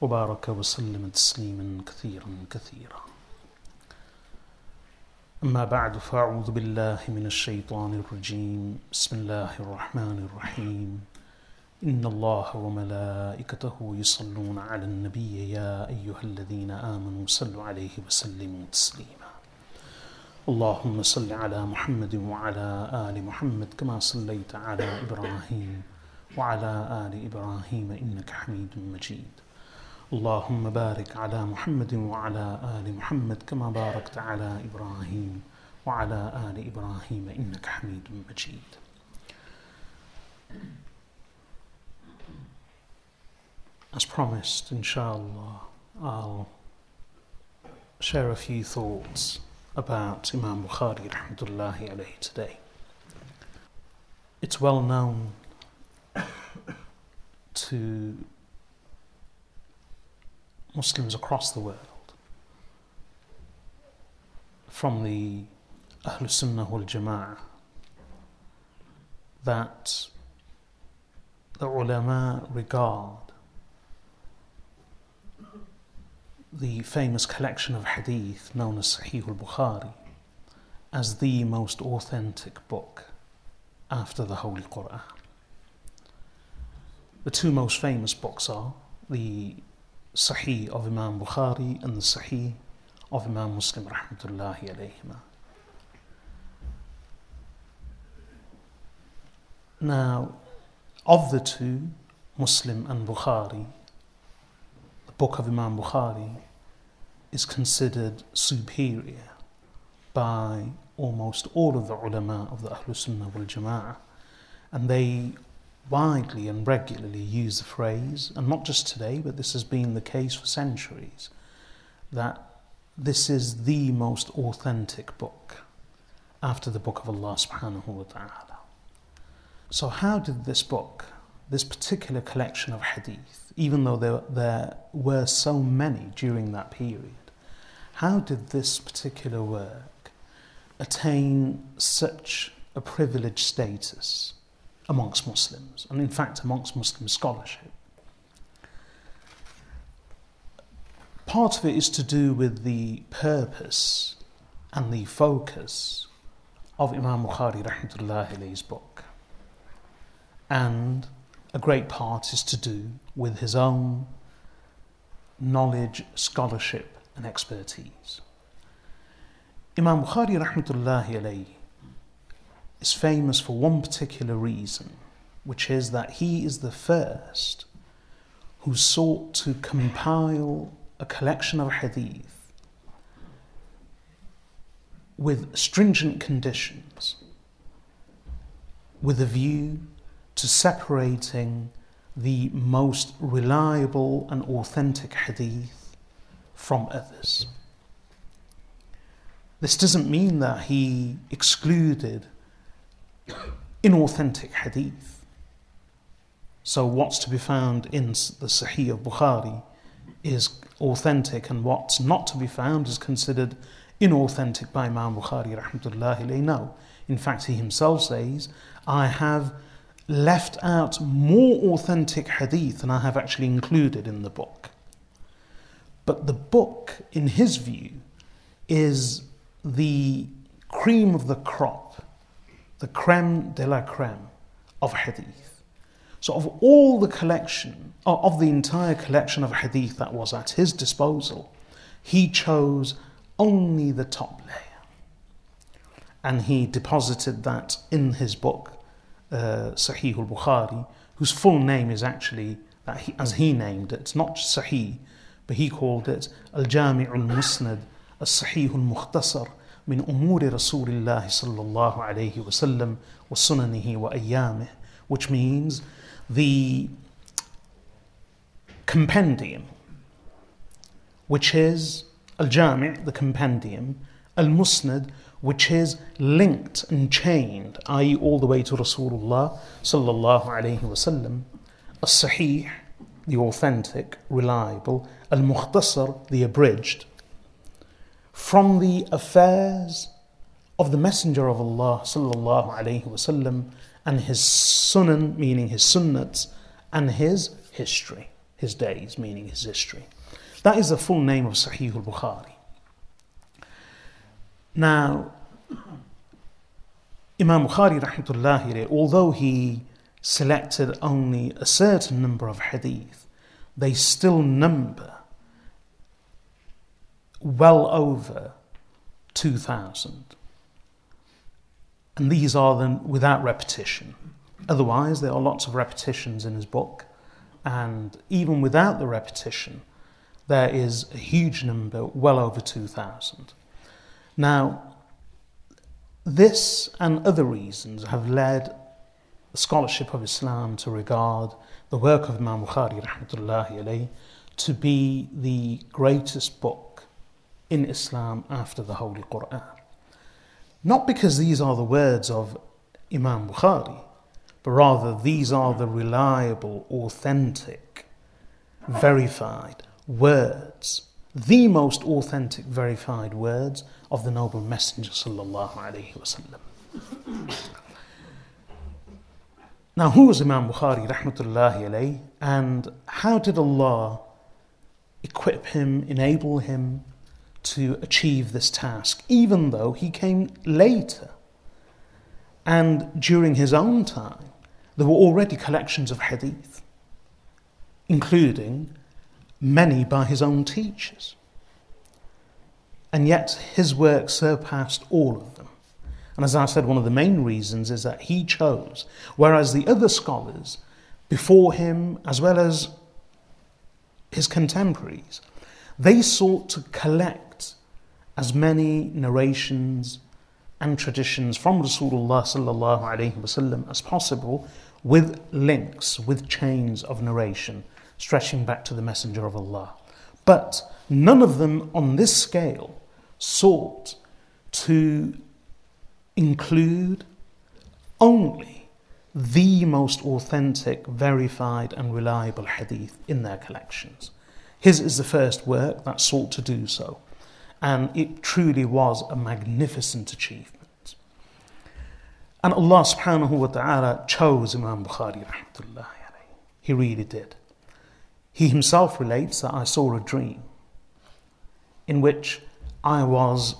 وبارك وسلم تسليما كثيرا كثيرا. أما بعد فأعوذ بالله من الشيطان الرجيم. بسم الله الرحمن الرحيم. إن الله وملائكته يصلون على النبي يا أيها الذين آمنوا صلوا عليه وسلموا تسليما. اللهم صل على محمد وعلى آل محمد كما صليت على إبراهيم وعلى آل إبراهيم إنك حميد مجيد. اللهم بارك على محمد وعلى آل محمد كما باركت على إبراهيم وعلى آل إبراهيم إنك حميد مجيد As promised, inshallah, I'll share a few thoughts about Imam Bukhari rahmatullahi alayhi today. It's well known to Muslims across the world, from the Ahl Sunnah wal Jama'ah, that the ulama regard the famous collection of hadith known as Sahih al Bukhari as the most authentic book after the Holy Quran. The two most famous books are the Sahih of Imam Bukhari and the Sahih of Imam Muslim rahmatullahi alayhima. Now, of the two, Muslim and Bukhari, the book of Imam Bukhari is considered superior by almost all of the ulama of the Ahlul Sunnah wal Jama'ah, and they widely and regularly use the phrase, and not just today, but this has been the case for centuries, that this is the most authentic book after the book of Allah subhanahu wa ta'ala. So, how did this book, this particular collection of hadith, even though there, there were so many during that period, how did this particular work attain such a privileged status? Amongst Muslims, and in fact amongst Muslim scholarship. Part of it is to do with the purpose and the focus of Imam Bukhari rahmatullahi's book. And a great part is to do with his own knowledge, scholarship, and expertise. Imam Bukhari rahmatullahi is famous for one particular reason, which is that he is the first who sought to compile a collection of hadith with stringent conditions, with a view to separating the most reliable and authentic hadith from others. This doesn't mean that he excluded inauthentic hadith. So, what's to be found in the Sahih of Bukhari is authentic, and what's not to be found is considered inauthentic by Imam Bukhari. Rahmatullahi No. In fact, he himself says, I have left out more authentic hadith than I have actually included in the book. But the book, in his view, is the cream of the crop the creme de la creme of hadith. So, of all the collection, of the entire collection of hadith that was at his disposal, he chose only the top layer. And he deposited that in his book, uh, Sahih al Bukhari, whose full name is actually, he, as he named it, not Sahih, but he called it Al Jami' al Musnad, Al Sahih al Mukhtasar, من أمور رسول الله صلى الله عليه وسلم وسننه وأيامه which means the compendium which is Al Jami', the compendium, Al Musnad, which is linked and chained, i.e., all the way to Rasulullah sallallahu alayhi wasallam, Al Sahih, the authentic, reliable, Al Mukhtasar, the abridged, from the affairs of the Messenger of Allah sallallahu alayhi wasallam and his sunan, meaning his sunnats, and his history, his days, meaning his history. That is the full name of Sahih al Bukhari. Now, Imam Bukhari, rahmatullahi, although he selected only a certain number of hadith, they still number well over 2,000. And these are then without repetition. Otherwise, there are lots of repetitions in his book. And even without the repetition, there is a huge number, well over 2,000. Now, this and other reasons have led the scholarship of Islam to regard the work of Imam Bukhari to be the greatest book in Islam after the Holy Quran. Not because these are the words of Imam Bukhari, but rather these are the reliable, authentic, verified words, the most authentic, verified words of the noble Messenger sallallahu alaihi wasallam. Now, who was Imam Bukhari rahmatullahi alayhi, and how did Allah equip him, enable him to achieve this task, even though he came later? And during his own time, there were already collections of hadith, including many by his own teachers. And yet his work surpassed all of them. And as I said, one of the main reasons is that he chose, whereas the other scholars before him, as well as his contemporaries, they sought to collect as many narrations and traditions from Rasulullah sallallahu alaihi wasallam as possible with links, with chains of narration stretching back to the Messenger of Allah. But none of them on this scale sought to include only the most authentic, verified, and reliable hadith in their collections. His is the first work that sought to do so, and it truly was a magnificent achievement. And Allah subhanahu wa ta'ala chose Imam Bukhari rahmatullahi He really did. He himself relates that I saw a dream in which I was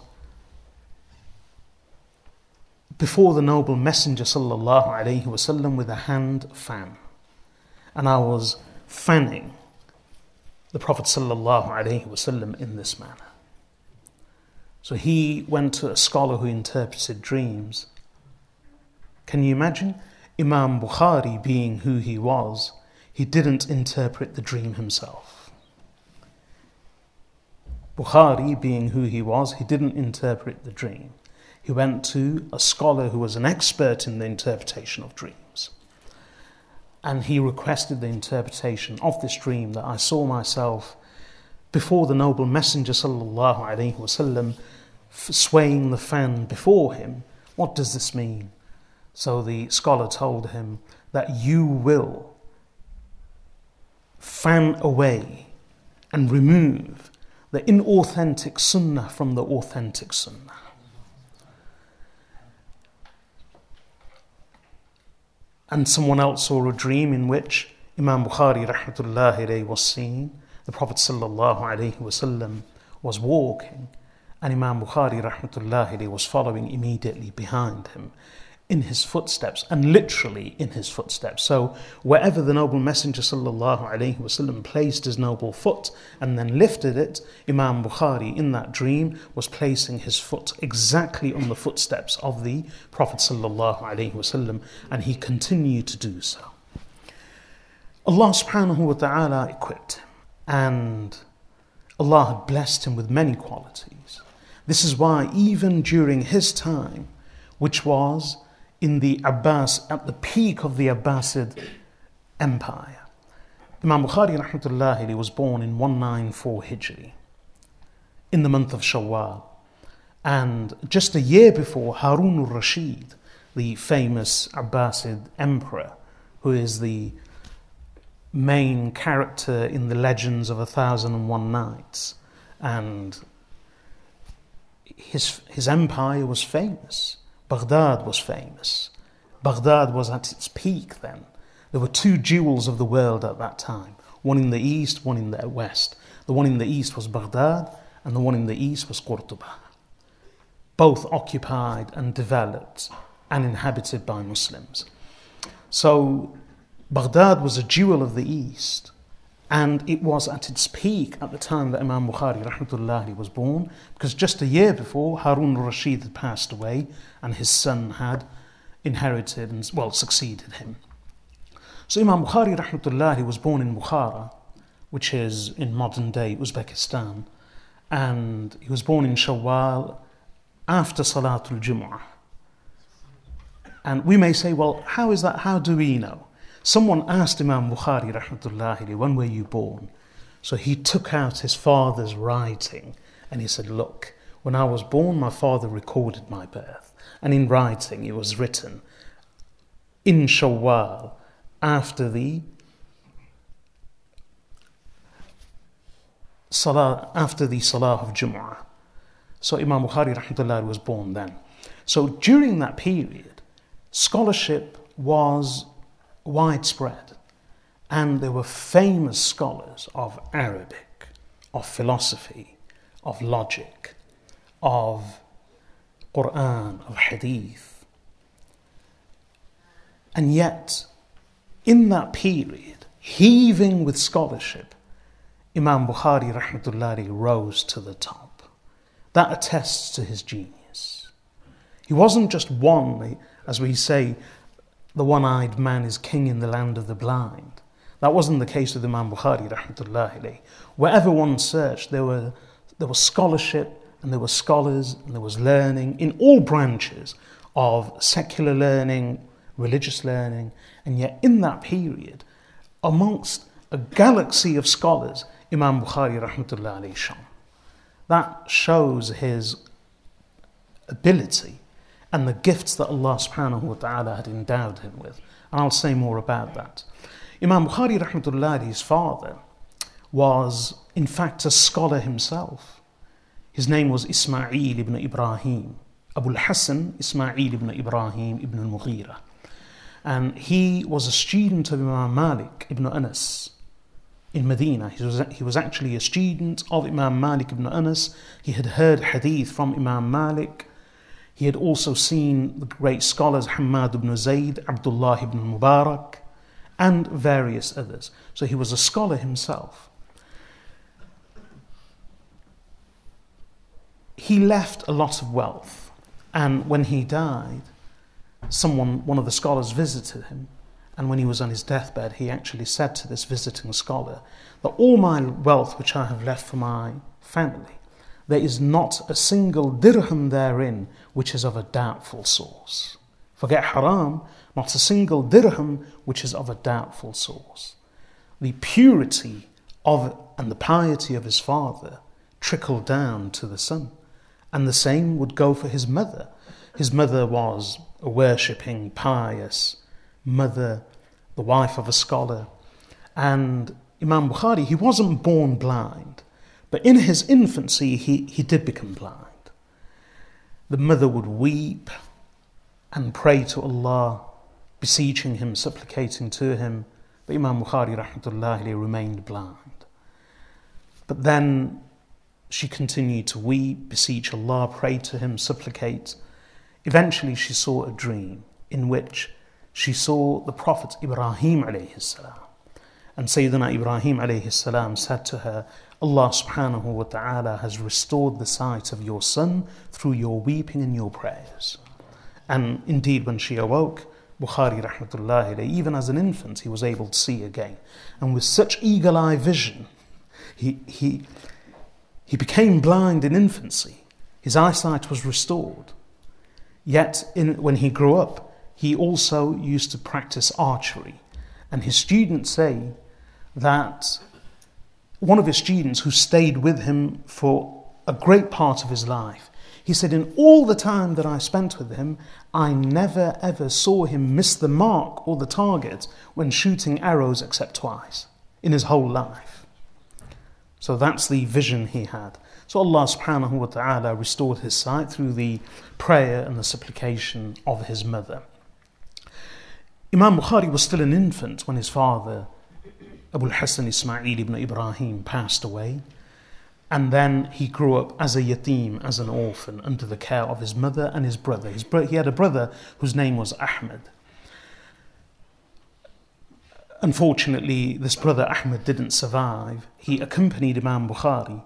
before the noble messenger sallallahu alaihi wasallam with a hand fan and I was fanning the prophet sallallahu alaihi wasallam in this manner so he went to a scholar who interpreted dreams can you imagine imam bukhari being who he was he didn't interpret the dream himself. Bukhari, being who he was, he didn't interpret the dream. He went to a scholar who was an expert in the interpretation of dreams. And he requested the interpretation of this dream that I saw myself before the noble messenger sallallahu alaihi wasallam swaying the fan before him. What does this mean? So the scholar told him that you will fan away and remove the inauthentic sunnah from the authentic sunnah. And someone else saw a dream in which Imam Bukhari was seen. The Prophet wasallam was walking, and Imam Bukhari rahmatullahi was following immediately behind him in his footsteps and literally in his footsteps. So wherever the noble messenger wasallam placed his noble foot and then lifted it, Imam Bukhari in that dream was placing his foot exactly on the footsteps of the Prophet wasallam and he continued to do so. Allah subhanahu wa ta'ala equipped him and Allah had blessed him with many qualities. This is why even during his time, which was in the Abbas, at the peak of the Abbasid Empire. Imam Bukhari rahmatullahi was born in 194 Hijri. in the month of Shawwal. And just a year before, Harun al Rashid, the famous Abbasid emperor, who is the main character in the legends of A Thousand and One Nights, and his, his empire was famous. Baghdad was famous. Baghdad was at its peak then. There were two jewels of the world at that time one in the east, one in the west. The one in the east was Baghdad, and the one in the east was Qurtuba. Both occupied and developed and inhabited by Muslims. So Baghdad was a jewel of the East, and it was at its peak at the time that Imam Bukhari rahmatullahi was born, because just a year before Harun al-Rashid had passed away and his son had inherited and well succeeded him. So Imam Bukhari rahmatullahi was born in Bukhara, which is in modern day Uzbekistan, and he was born in Shawwal after Salatul Jumu'ah. And we may say, well, how is that? How do we know? Someone asked Imam Bukhari, rahmatullahi, when were you born? So he took out his father's writing and he said, Look, when I was born, my father recorded my birth. And in writing, it was written, in Shawwal, after the Salah, after the Salah of Jumu'ah. So Imam Bukhari rahmatullah was born then. So during that period, scholarship was widespread. And there were famous scholars of Arabic, of philosophy, of logic, of Quran, of Hadith. And yet, in that period, heaving with scholarship, Imam Bukhari rahmatullahi rose to the top. That attests to his genius. He wasn't just one, as we say, the one eyed man is king in the land of the blind. That wasn't the case with Imam Bukhari, Wherever one searched, there, were, there was scholarship and there were scholars and there was learning in all branches of secular learning, religious learning, and yet in that period, amongst a galaxy of scholars, Imam Bukhari rahmatullahi shone. That shows his ability and the gifts that Allah subhanahu wa ta'ala had endowed him with. And I'll say more about that. Imam Bukhari rahmatullah, his father, was in fact a scholar himself. His name was Ismail ibn Ibrahim. Abu al-Hasan Ismail ibn Ibrahim ibn al-Mughira. And he was a student of Imam Malik ibn Anas in Medina. He was, he was actually a student of Imam Malik ibn Anas. He had heard hadith from Imam Malik he had also seen the great scholars Hammad ibn Zayd, Abdullah ibn Mubarak, and various others. So he was a scholar himself. He left a lot of wealth, and when he died, someone, one of the scholars, visited him. And when he was on his deathbed, he actually said to this visiting scholar that all my wealth which I have left for my family there is not a single dirham therein which is of a doubtful source. Forget haram, not a single dirham which is of a doubtful source. The purity of and the piety of his father trickled down to the son, and the same would go for his mother. His mother was a worshipping, pious mother, the wife of a scholar, and Imam Bukhari, he wasn't born blind. But in his infancy, he, he did become blind. The mother would weep and pray to Allah, beseeching Him, supplicating to Him. But Imam Bukhari rahmatullahi remained blind. But then she continued to weep, beseech Allah, pray to Him, supplicate. Eventually, she saw a dream in which she saw the Prophet Ibrahim alayhi salam. And Sayyidina Ibrahim alayhi salam said to her, Allah subhanahu wa ta'ala has restored the sight of your son through your weeping and your prayers. And indeed, when she awoke, Bukhari rahmatullahi even as an infant, he was able to see again. And with such eagle eye vision, he, he, he became blind in infancy. His eyesight was restored. Yet, in, when he grew up, he also used to practice archery. And his students say that one of his students who stayed with him for a great part of his life. He said, In all the time that I spent with him, I never ever saw him miss the mark or the target when shooting arrows except twice in his whole life. So that's the vision he had. So Allah subhanahu wa ta'ala restored his sight through the prayer and the supplication of his mother. Imam Bukhari was still an infant when his father, Abu Hassan Ismail ibn Ibrahim, passed away. And then he grew up as a yatim, as an orphan, under the care of his mother and his brother. His bro- he had a brother whose name was Ahmed. Unfortunately, this brother Ahmed didn't survive. He accompanied Imam Bukhari.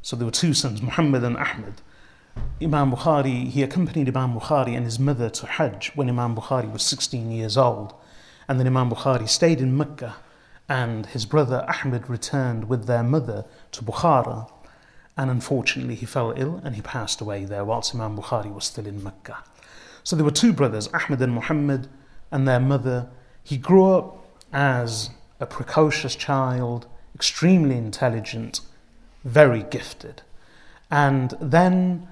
So there were two sons, Muhammad and Ahmed. Imam Bukhari, he accompanied Imam Bukhari and his mother to Hajj when Imam Bukhari was 16 years old. And then Imam Bukhari stayed in Mecca and his brother Ahmed returned with their mother to Bukhara. And unfortunately, he fell ill and he passed away there whilst Imam Bukhari was still in Mecca. So there were two brothers, Ahmed and Muhammad, and their mother. He grew up as a precocious child, extremely intelligent, very gifted. And then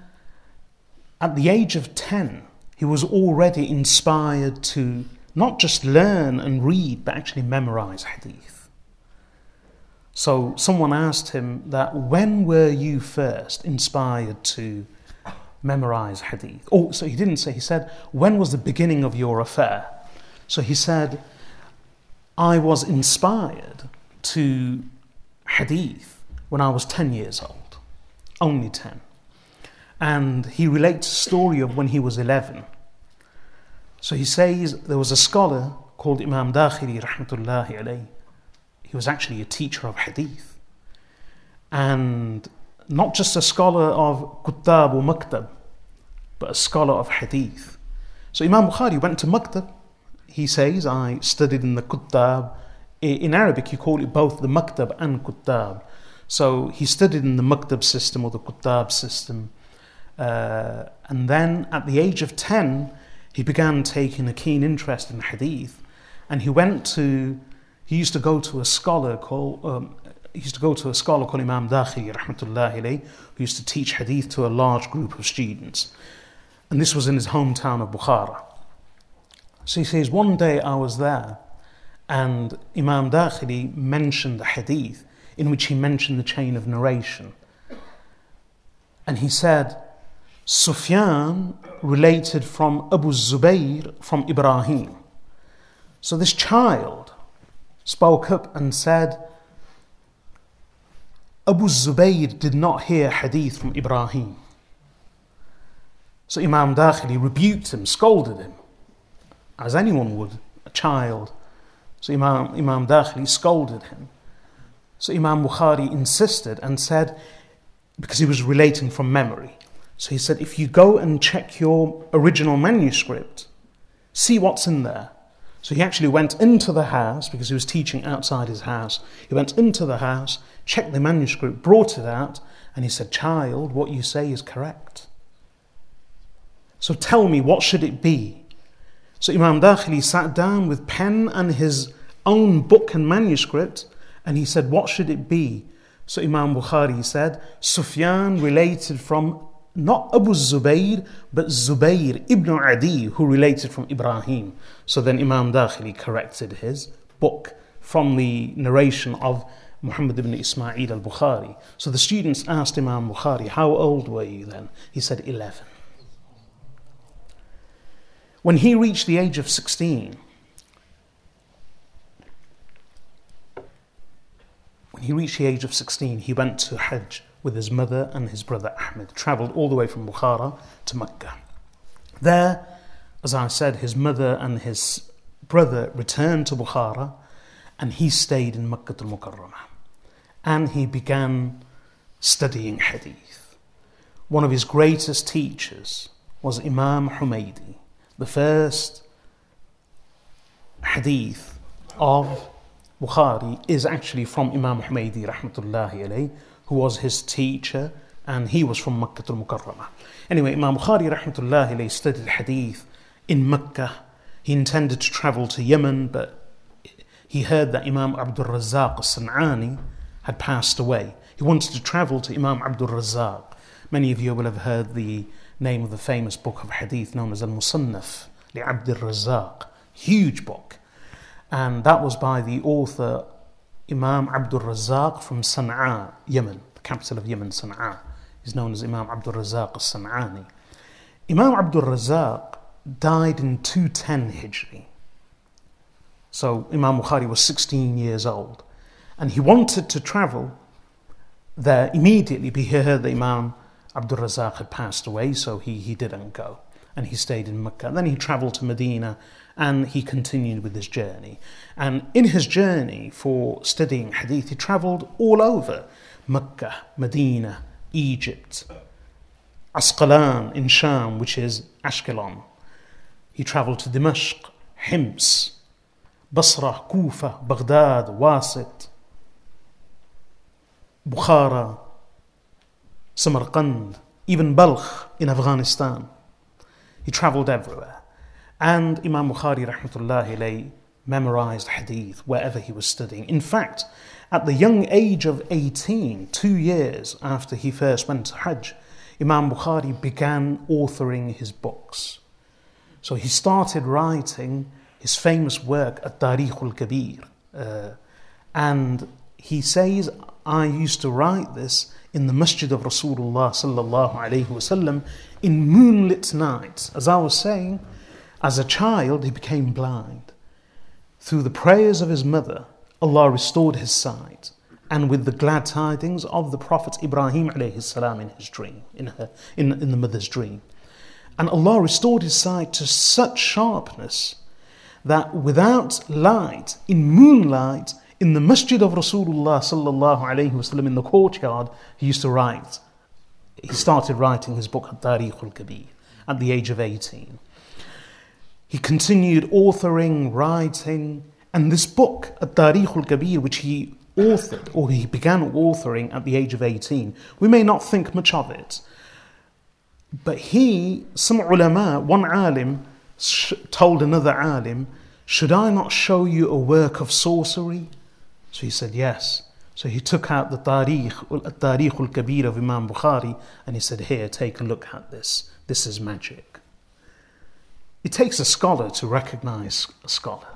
at the age of 10, he was already inspired to not just learn and read, but actually memorize hadith. So someone asked him that when were you first inspired to memorize hadith? Oh, so he didn't say, he said, when was the beginning of your affair? So he said, I was inspired to hadith when I was 10 years old, only 10. And he relates a story of when he was 11. So he says there was a scholar called Imam Dakhili, rahmatullahi alayhi. He was actually a teacher of hadith. And not just a scholar of Kuttab or Maktab, but a scholar of hadith. So Imam Bukhari went to Maktab. He says, I studied in the Kuttab. In Arabic, you call it both the Maktab and Kuttab. So he studied in the Maktab system or the Kuttab system. Uh, and then at the age of 10, he began taking a keen interest in hadith. And he went to, he used to go to a scholar called, um, he used to go to a scholar called Imam Dakhi, rahmatullahi alayh, who used to teach hadith to a large group of students. And this was in his hometown of Bukhara. So he says, one day I was there and Imam Dakhili mentioned the hadith in which he mentioned the chain of narration. And he said, Sufyan related from Abu Zubayr from Ibrahim. So this child spoke up and said, Abu Zubayr did not hear hadith from Ibrahim. So Imam Dakhili rebuked him, scolded him, as anyone would, a child. So Imam, Imam Dakhili scolded him. So Imam Bukhari insisted and said, because he was relating from memory. So he said, if you go and check your original manuscript, see what's in there. So he actually went into the house because he was teaching outside his house. He went into the house, checked the manuscript, brought it out, and he said, Child, what you say is correct. So tell me, what should it be? So Imam Dakhili sat down with pen and his own book and manuscript, and he said, What should it be? So Imam Bukhari said, Sufyan related from not Abu Zubayr, but Zubayr ibn Adi, who related from Ibrahim. So then Imam Dakhili corrected his book from the narration of Muhammad ibn Ismail al Bukhari. So the students asked Imam Bukhari, How old were you then? He said, 11. When he reached the age of 16, when he reached the age of 16, he went to Hajj with his mother and his brother Ahmed, travelled all the way from Bukhara to Mecca. There, as I said, his mother and his brother returned to Bukhara and he stayed in Makkah al Mukarramah. And he began studying hadith. One of his greatest teachers was Imam Humaydi, the first hadith of Bukhari is actually from Imam Humaydi rahmatullahi alayhi, who was his teacher, and he was from Makkah al Mukarramah. Anyway, Imam Bukhari rahmatullahi studied hadith in Mecca. He intended to travel to Yemen, but he heard that Imam Abdul Razzaq al San'ani had passed away. He wanted to travel to Imam Abdul Razzaq. Many of you will have heard the name of the famous book of hadith known as Al Musannaf li Abd al-Razzaq. Huge book. And that was by the author Imam Abdul Razzaq from Sana'a, Yemen, the capital of Yemen, Sana'a. He's known as Imam Abdul Razzaq al-San'ani. Imam Abdul Razzaq died in 210 Hijri. So Imam Bukhari was 16 years old. And he wanted to travel there immediately, but he heard that Imam Abdul Razzaq had passed away, so he, he didn't go. And he stayed in Mecca. Then he traveled to Medina and he continued with his journey. And in his journey for studying hadith, he traveled all over Mecca, Medina, Egypt, Asqalan in Sham, which is Ashkelon. He traveled to Dimashq, Hims, Basra, Kufa, Baghdad, Wasit, Bukhara, Samarkand, even Balkh in Afghanistan. He traveled everywhere. And Imam Bukhari rahmatullahi memorized hadith wherever he was studying. In fact, at the young age of 18, two years after he first went to Hajj, Imam Bukhari began authoring his books. So he started writing his famous work, At Tarikh al Kabir. Uh, and he says, I used to write this in the masjid of Rasulullah sallallahu wasallam in moonlit nights. As I was saying, as a child, he became blind. Through the prayers of his mother, Allah restored his sight, and with the glad tidings of the Prophet Ibrahim salam in his dream, in, her, in, in the mother's dream. And Allah restored his sight to such sharpness that without light, in moonlight, in the masjid of Rasulullah sallallahu alayhi wasallam in the courtyard, he used to write. He started writing his book At-Tarikh al-Kabir at the age of 18. He continued authoring, writing, and this book, At-Tarikh al-Kabir, which he authored, or he began authoring at the age of 18, we may not think much of it. But he, some ulama, one alim, told another alim, should I not show you a work of sorcery? So he said, yes. So he took out the Tarikh, Tarikh al-Kabir of Imam Bukhari, and he said, here, take a look at this. This is magic. It takes a scholar to recognize a scholar.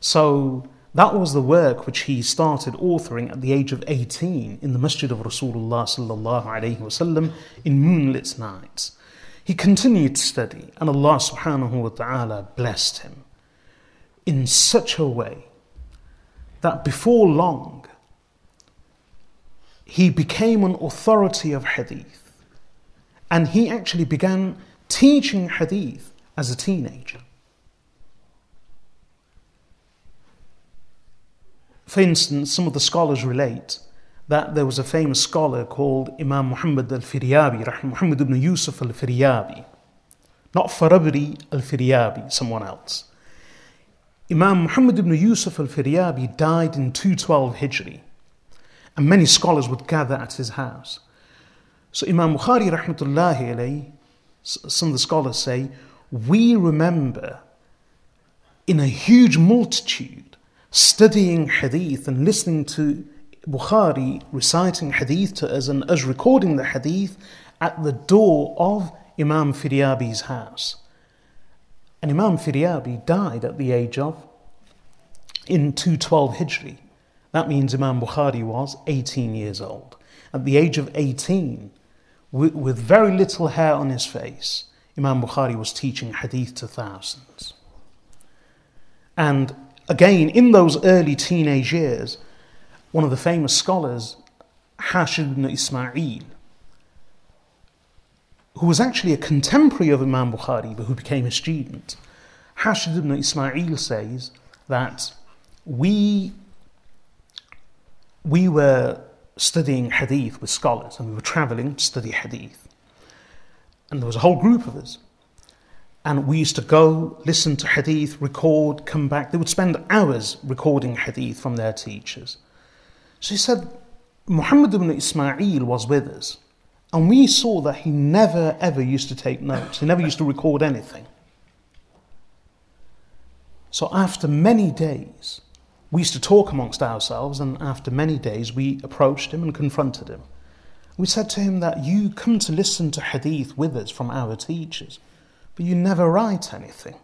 So that was the work which he started authoring at the age of 18 in the Masjid of Rasulullah sallallahu alaihi wasallam in moonlit nights. He continued to study, and Allah subhanahu wa ta'ala blessed him in such a way that before long he became an authority of hadith. And he actually began teaching hadith as a teenager. For instance, some of the scholars relate that there was a famous scholar called Imam Muhammad al Firyabi, Muhammad ibn Yusuf al Firyabi, not Farabri al Firyabi, someone else. Imam Muhammad ibn Yusuf al Firyabi died in 212 Hijri, and many scholars would gather at his house. So Imam Bukhari, rahmatullahi alayhi, some of the scholars say, we remember in a huge multitude studying hadith and listening to Bukhari reciting hadith to us and us recording the hadith at the door of Imam Firyabi's house. And Imam Firyabi died at the age of in 212 Hijri. That means Imam Bukhari was 18 years old. At the age of 18, with, with very little hair on his face, Imam Bukhari was teaching hadith to thousands. And again, in those early teenage years, one of the famous scholars, Hashid ibn Ismail, who was actually a contemporary of Imam Bukhari but who became a student, Hashid ibn Ismail says that we, we were studying hadith with scholars and we were traveling to study hadith. And there was a whole group of us. And we used to go, listen to hadith, record, come back. They would spend hours recording hadith from their teachers. So he said, Muhammad ibn Ismail was with us. And we saw that he never ever used to take notes, he never used to record anything. So after many days, we used to talk amongst ourselves, and after many days, we approached him and confronted him. We said to him that you come to listen to hadith with us from our teachers, but you never write anything.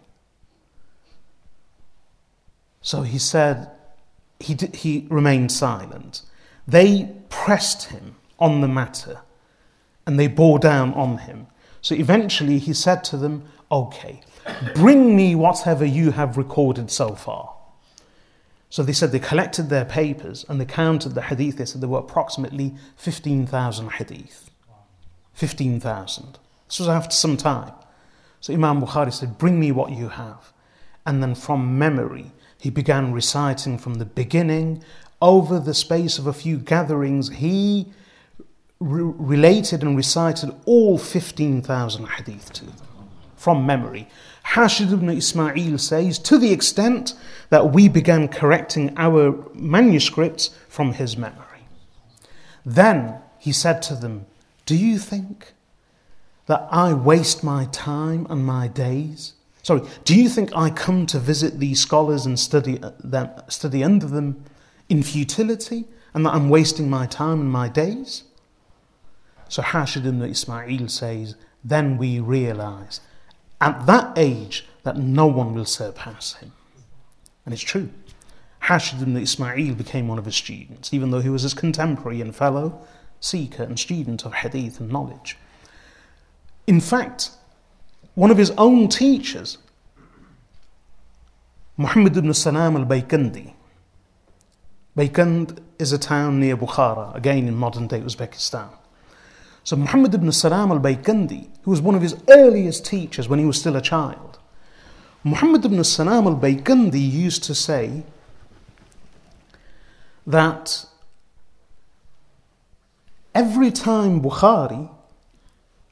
So he said, he, did, he remained silent. They pressed him on the matter and they bore down on him. So eventually he said to them, Okay, bring me whatever you have recorded so far. So they said they collected their papers and they counted the hadith. They said there were approximately 15,000 hadith. 15,000. This was after some time. So Imam Bukhari said, Bring me what you have. And then from memory, he began reciting from the beginning. Over the space of a few gatherings, he re- related and recited all 15,000 hadith to them from memory. Hashid ibn Ismail says, to the extent that we began correcting our manuscripts from his memory. Then he said to them, Do you think that I waste my time and my days? Sorry, do you think I come to visit these scholars and study uh, them, study under them in futility, and that I'm wasting my time and my days? So Hashid ibn Ismail says, Then we realize at that age that no one will surpass him. And it's true. Hashid ibn Ismail became one of his students, even though he was his contemporary and fellow seeker and student of hadith and knowledge. In fact, one of his own teachers, Muhammad ibn Salam al Baykandi, Baykand is a town near Bukhara, again in modern day Uzbekistan. So Muhammad ibn Salam al-Baykandi, who was one of his earliest teachers when he was still a child, Muhammad ibn Salam al-Baykandi used to say that every time Bukhari,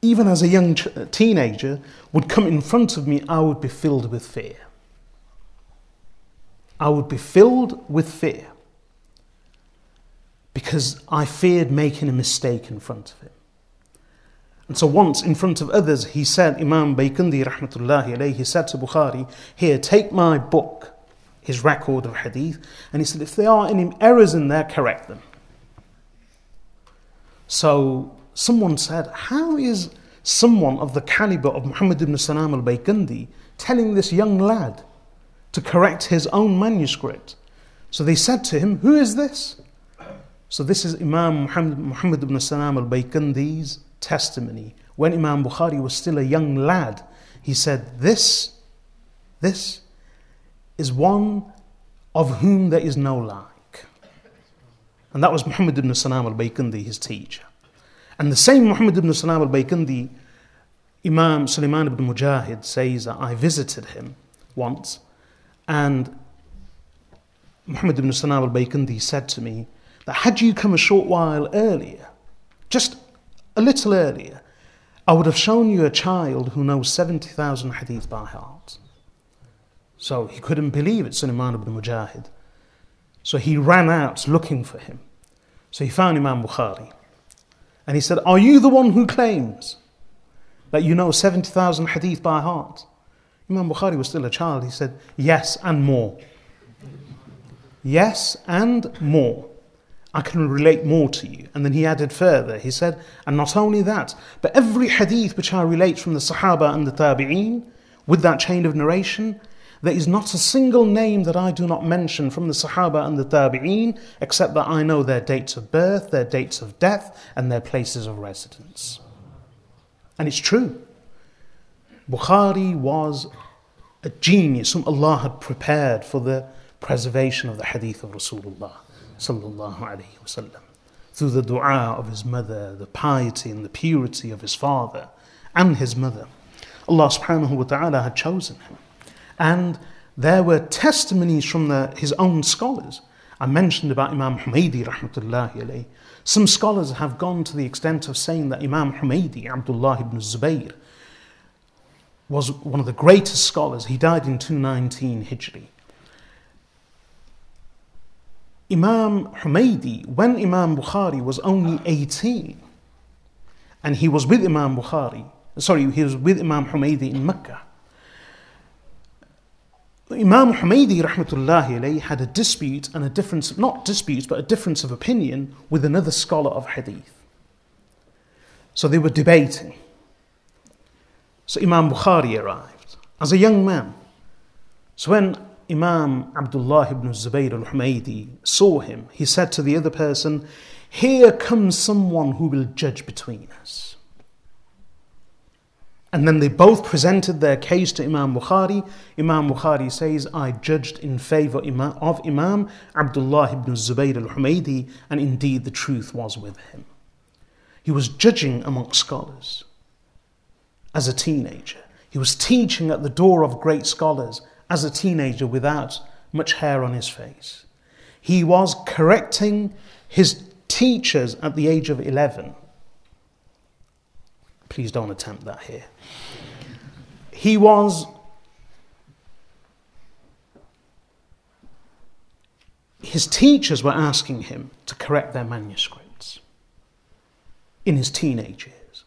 even as a young uh, teenager, would come in front of me, I would be filled with fear. I would be filled with fear because I feared making a mistake in front of him. And so once in front of others, he said, Imam Baykandi rahmatullahi alayhi, he said to Bukhari, Here, take my book, his record of hadith, and he said, If there are any errors in there, correct them. So someone said, How is someone of the caliber of Muhammad ibn Salam al Baykandi telling this young lad to correct his own manuscript? So they said to him, Who is this? So this is Imam Muhammad, Muhammad ibn Salam al Baykandi's testimony. When Imam Bukhari was still a young lad, he said, This, this is one of whom there is no like. And that was Muhammad ibn Salam al Baykandi, his teacher. And the same Muhammad ibn Salam al Baykandi, Imam Sulaiman ibn Mujahid says that I visited him once, and Muhammad ibn Salam al Baykandi said to me that had you come a short while earlier, just a little earlier, I would have shown you a child who knows 70,000 hadith by heart. So he couldn't believe it, Sulaiman ibn Mujahid. So he ran out looking for him. So he found Imam Bukhari. And he said, Are you the one who claims that you know 70,000 hadith by heart? Imam Bukhari was still a child. He said, Yes, and more. Yes, and more. I can relate more to you. And then he added further, he said, and not only that, but every hadith which I relate from the Sahaba and the Tabi'een, with that chain of narration, there is not a single name that I do not mention from the Sahaba and the Tabi'een, except that I know their dates of birth, their dates of death, and their places of residence. And it's true. Bukhari was a genius whom Allah had prepared for the preservation of the hadith of Rasulullah through the dua of his mother, the piety and the purity of his father and his mother. Allah subhanahu wa ta'ala had chosen him. And there were testimonies from the, his own scholars. I mentioned about Imam Humaydi rahmatullahi alayhi. Some scholars have gone to the extent of saying that Imam Humaydi, Abdullah ibn Zubayr, was one of the greatest scholars. He died in 219 Hijri. Imam Humaydi, when Imam Bukhari was only 18, and he was with Imam Bukhari, sorry, he was with Imam Humaydi in Mecca. Imam Humaydi rahmatullahi alayhi had a dispute and a difference, not dispute, but a difference of opinion with another scholar of hadith. So they were debating. So Imam Bukhari arrived as a young man. So when Imam Abdullah ibn Zubayr al Humaydi saw him, he said to the other person, Here comes someone who will judge between us. And then they both presented their case to Imam Bukhari. Imam Bukhari says, I judged in favor of Imam Abdullah ibn Zubayr al Humaydi, and indeed the truth was with him. He was judging amongst scholars as a teenager. He was teaching at the door of great scholars as a teenager without much hair on his face. He was correcting his teachers at the age of 11 Please don't attempt that here. He was his teachers were asking him to correct their manuscripts in his teenage years.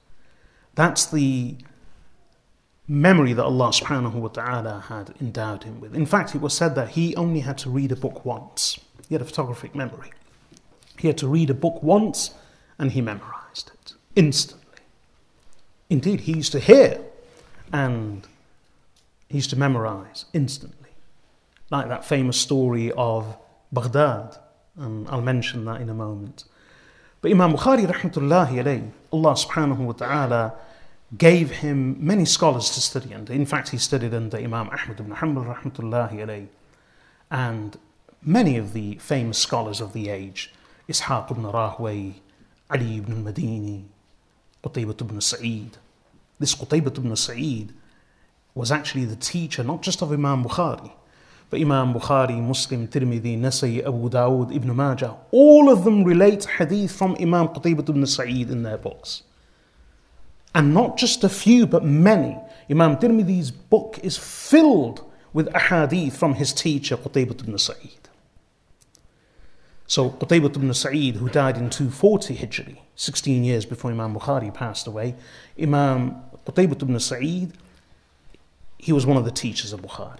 That's the memory that Allah subhanahu wa ta'ala had endowed him with. In fact, it was said that he only had to read a book once. He had a photographic memory. He had to read a book once and he memorized it instantly. Indeed, he used to hear and he used to memorize instantly. Like that famous story of Baghdad, and I'll mention that in a moment. But Imam Bukhari, rahmatullahi alayhi, Allah subhanahu wa ta'ala gave him many scholars to study under. In fact, he studied under Imam Ahmad ibn Hanbal, rahmatullahi alayhi, and many of the famous scholars of the age, Ishaq ibn Rahway, Ali ibn al-Madini, Qutaybat ibn Sa'id. This Qutaybat ibn Sa'id was actually the teacher not just of Imam Bukhari, but Imam Bukhari, Muslim, Tirmidhi, Nasai, Abu Dawud, Ibn Majah. All of them relate hadith from Imam Qutaybat ibn Sa'id in their books. And not just a few, but many. Imam Tirmidhi's book is filled with ahadith from his teacher Qutaybat ibn Sa'id. So Qutaybat ibn Sa'id, who died in 240 Hijri, 16 years before Imam Bukhari passed away, Imam Qutaybat ibn Sa'id, he was one of the teachers of Bukhari.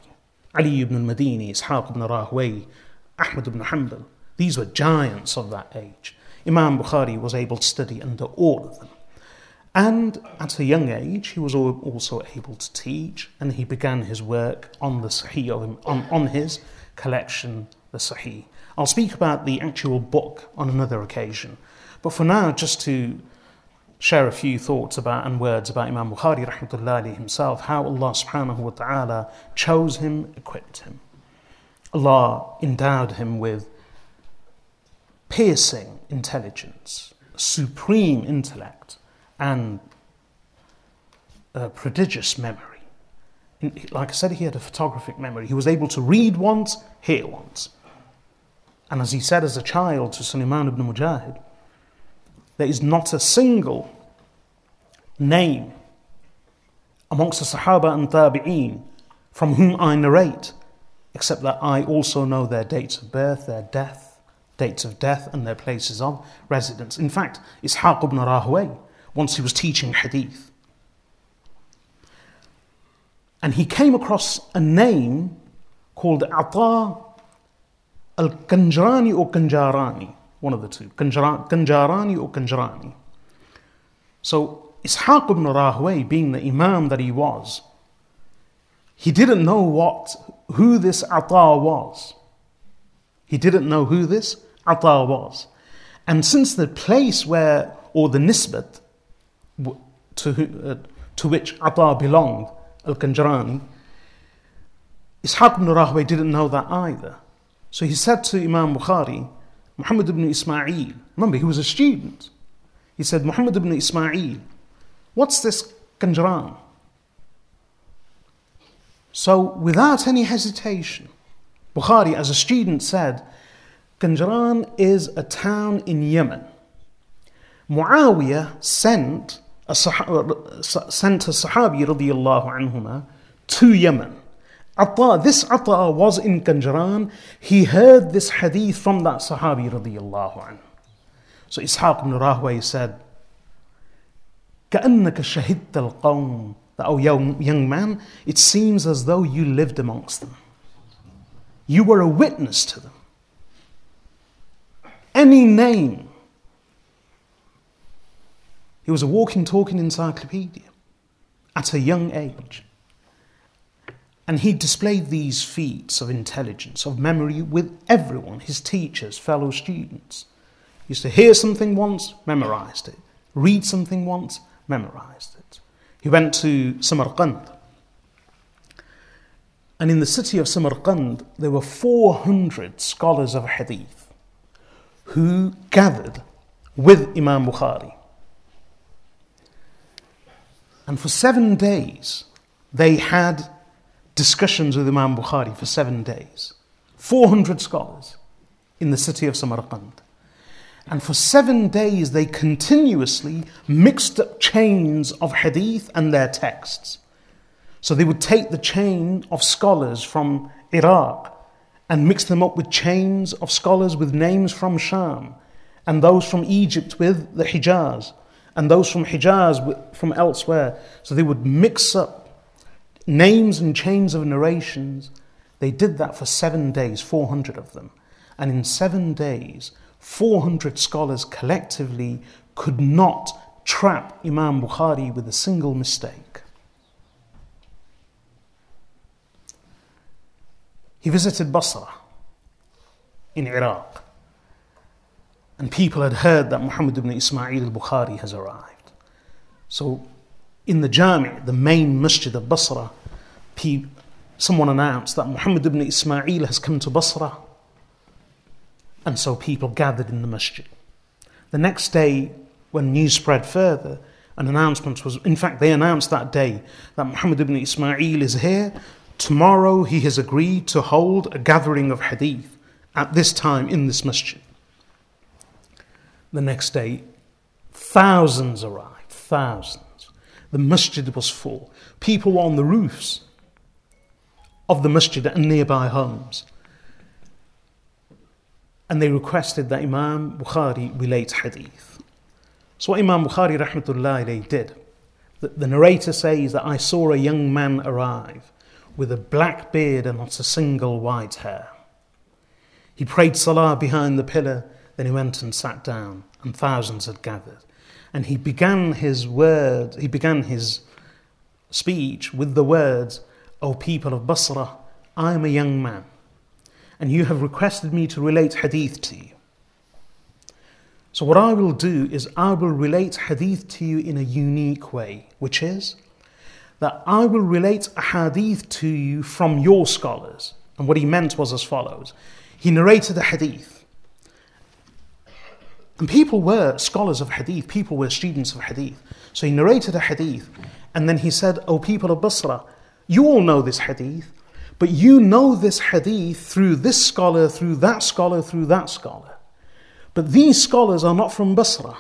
Ali ibn al-Madini, Ishaq ibn Rahway, Ahmad ibn Hanbal, these were giants of that age. Imam Bukhari was able to study under all of them. And at a young age, he was also able to teach, and he began his work on the Sahih, on, on his collection, the Sahih. I'll speak about the actual book on another occasion. But for now, just to share a few thoughts about and words about Imam Bukhari rahmatullahi himself, how Allah subhanahu wa ta'ala chose him, equipped him. Allah endowed him with piercing intelligence, supreme intellect, and a prodigious memory. Like I said, he had a photographic memory. He was able to read once, hear once. And as he said as a child to Sulaiman ibn Mujahid, there is not a single name amongst the Sahaba and Tabi'een from whom I narrate, except that I also know their dates of birth, their death, dates of death, and their places of residence. In fact, Ishaq ibn Rahway, once he was teaching hadith, and he came across a name called Ata Al Kanjarani or Kanjarani, one of the two, Kanjarani or Kanjarani. So Ishaq ibn Rahway, being the Imam that he was, he didn't know what who this Ata was. He didn't know who this Ata was. And since the place where, or the nisbat to, uh, to which Ata belonged, Al Kanjarani, Ishaq ibn Rahway didn't know that either. So he said to Imam Bukhari, Muhammad ibn Ismail, remember he was a student. He said, Muhammad ibn Ismail, what's this Kanjaran? So without any hesitation, Bukhari as a student said, Kanjaran is a town in Yemen. Muawiyah sent sent a Sahabi radiallahu anhuma to Yemen. Atta, this Atta was in Kanjaran. He heard this hadith from that Sahabi radiallahu anhu. So Ishaq ibn Rahway said, كأنك شهدت القوم that, oh young, young man, it seems as though you lived amongst them. You were a witness to them. Any name he was a walking, talking encyclopedia at a young age. And he displayed these feats of intelligence, of memory with everyone, his teachers, fellow students. He used to hear something once, memorized it. Read something once, memorized it. He went to Samarkand. And in the city of Samarkand, there were 400 scholars of hadith who gathered with Imam Bukhari. And for seven days, they had discussions with Imam Bukhari for seven days. 400 scholars in the city of Samarkand. And for seven days, they continuously mixed up chains of hadith and their texts. So they would take the chain of scholars from Iraq and mix them up with chains of scholars with names from Sham, and those from Egypt with the Hijaz, and those from Hijaz from elsewhere. So they would mix up names and chains of narrations. They did that for seven days, 400 of them. And in seven days, 400 scholars collectively could not trap Imam Bukhari with a single mistake. He visited Basra in Iraq. And people had heard that Muhammad ibn Ismail al Bukhari has arrived. So, in the Jami, the main masjid of Basra, someone announced that Muhammad ibn Ismail has come to Basra. And so people gathered in the masjid. The next day, when news spread further, an announcement was, in fact, they announced that day that Muhammad ibn Ismail is here. Tomorrow he has agreed to hold a gathering of hadith at this time in this masjid. The next day, thousands arrived, thousands. The masjid was full. People were on the roofs of the masjid and nearby homes. And they requested that Imam Bukhari relate hadith. So what Imam Bukhari rahmatullahi did, the, the narrator says that I saw a young man arrive with a black beard and not a single white hair. He prayed salah behind the pillar then he went and sat down, and thousands had gathered. And he began his word, he began his speech with the words, O people of Basra, I am a young man, and you have requested me to relate hadith to you. So, what I will do is I will relate hadith to you in a unique way, which is that I will relate a hadith to you from your scholars. And what he meant was as follows He narrated a hadith and people were scholars of hadith, people were students of hadith. So he narrated a hadith, and then he said, O people of Basra, you all know this hadith, but you know this hadith through this scholar, through that scholar, through that scholar. But these scholars are not from Basra.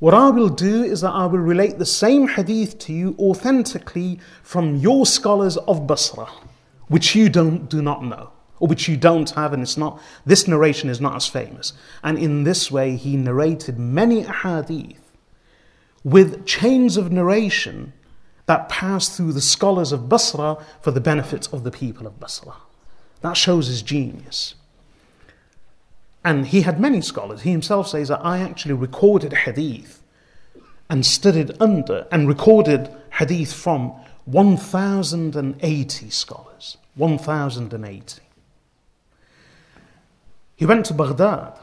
What I will do is that I will relate the same hadith to you authentically from your scholars of Basra, which you don't, do not know or which you don't have, and it's not, this narration is not as famous. And in this way, he narrated many ahadith with chains of narration that passed through the scholars of Basra for the benefit of the people of Basra. That shows his genius. And he had many scholars. He himself says that I actually recorded hadith and studied under and recorded hadith from 1,080 scholars. 1,080. He went to Baghdad.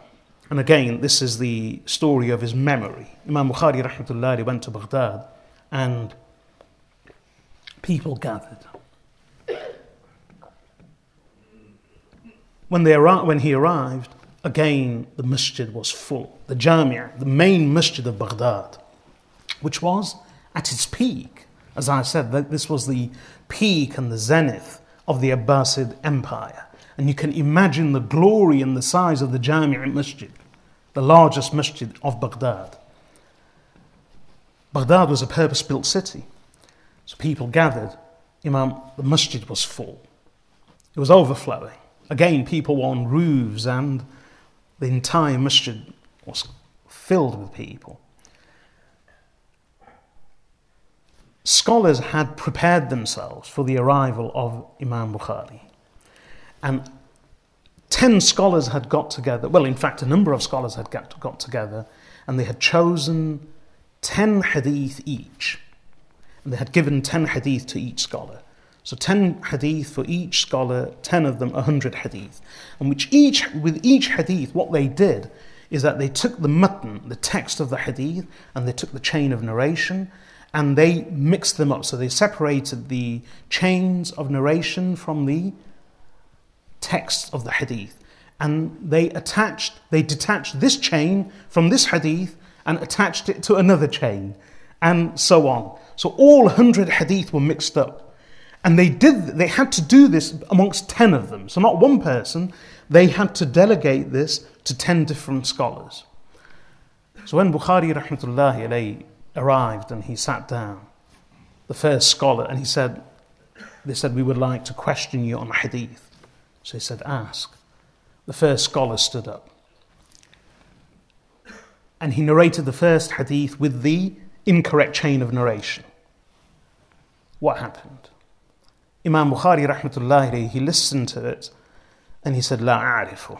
And again, this is the story of his memory. Imam Bukhari rahmatullah went to Baghdad and people gathered. When, they arri- when he arrived, again the masjid was full. The Jamia, the main masjid of Baghdad, which was at its peak. As I said, this was the peak and the zenith of the Abbasid Empire. And you can imagine the glory and the size of the Jami' Masjid, the largest masjid of Baghdad. Baghdad was a purpose built city. So people gathered. Imam, the masjid was full. It was overflowing. Again, people were on roofs, and the entire masjid was filled with people. Scholars had prepared themselves for the arrival of Imam Bukhari. And 10 scholars had got together, well, in fact, a number of scholars had got, got together, and they had chosen 10 hadith each. And they had given 10 hadith to each scholar. So 10 hadith for each scholar, 10 of them 100 hadith. And which each with each hadith what they did is that they took the matn, the text of the hadith, and they took the chain of narration and they mixed them up. So they separated the chains of narration from the text of the hadith. And they attached, they detached this chain from this hadith and attached it to another chain, and so on. So all 100 hadith were mixed up. And they did they had to do this amongst 10 of them. So not one person, they had to delegate this to 10 different scholars. So when Bukhari rahmatullahi alayhi arrived and he sat down, the first scholar, and he said, they said, we would like to question you on hadith. So he said, ask. The first scholar stood up. And he narrated the first hadith with the incorrect chain of narration. What happened? Imam Bukhari rahmatullahi he listened to it and he said, La a'rifu.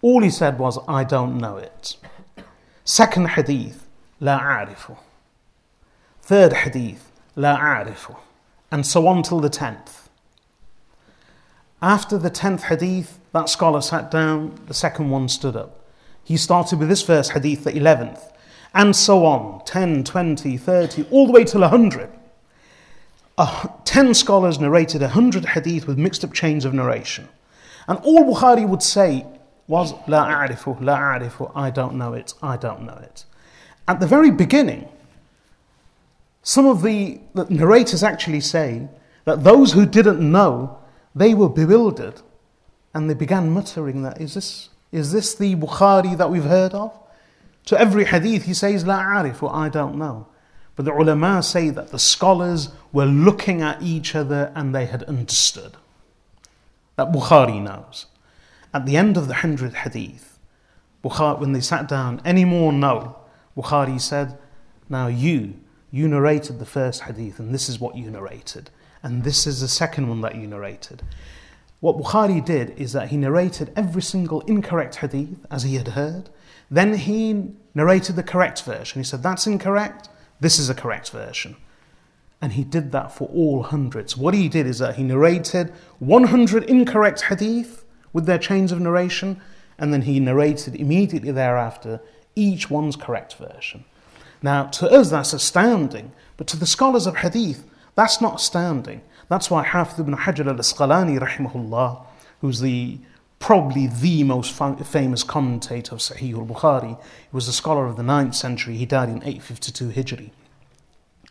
All he said was, I don't know it. Second hadith, La a'rifu. Third hadith, La a'rifu. And so on till the tenth. After the tenth hadith, that scholar sat down, the second one stood up. He started with this first hadith, the eleventh, and so on 10, 20, 30, all the way till 100. Uh, 10 scholars narrated 100 hadith with mixed up chains of narration. And all Bukhari would say was, La a'rifu, la a'rifu, I don't know it, I don't know it. At the very beginning, some of the, the narrators actually say that those who didn't know, they were bewildered and they began muttering that, is this, is this the Bukhari that we've heard of? To every hadith he says, La a'rifu, I don't know. But the ulama say that the scholars were looking at each other and they had understood. That Bukhari knows. At the end of the hundredth hadith, Bukhari, when they sat down, any more no. Bukhari said, Now you, you narrated the first hadith, and this is what you narrated. And this is the second one that you narrated. What Bukhari did is that he narrated every single incorrect hadith as he had heard. Then he narrated the correct version. He said, That's incorrect. This is a correct version. And he did that for all hundreds. What he did is that he narrated 100 incorrect hadith with their chains of narration, and then he narrated immediately thereafter each one's correct version. Now, to us, that's astounding, but to the scholars of hadith, that's not astounding. That's why Hafiz ibn Hajar al Asqalani, rahimahullah, who's the probably the most famous commentator of Sahih al Bukhari, was a scholar of the 9th century, he died in 852 Hijri.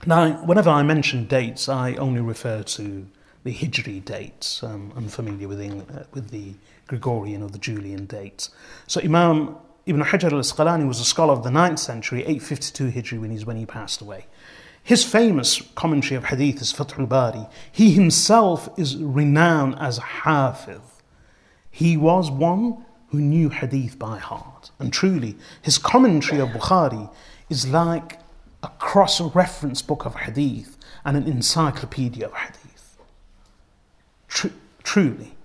Now, whenever I mention dates, I only refer to the Hijri dates. Um, I'm familiar with, uh, with the Gregorian or the Julian dates. So Imam Ibn Hajar al-Asqalani was a scholar of the 9th century, 852 Hijri when, he's, when he passed away. His famous commentary of hadith is Fath al-Bari. He himself is renowned as Hafiz. He was one who knew hadith by heart. And truly, his commentary of Bukhari is like a cross reference book of hadith and an encyclopedia of hadith. Tr- truly.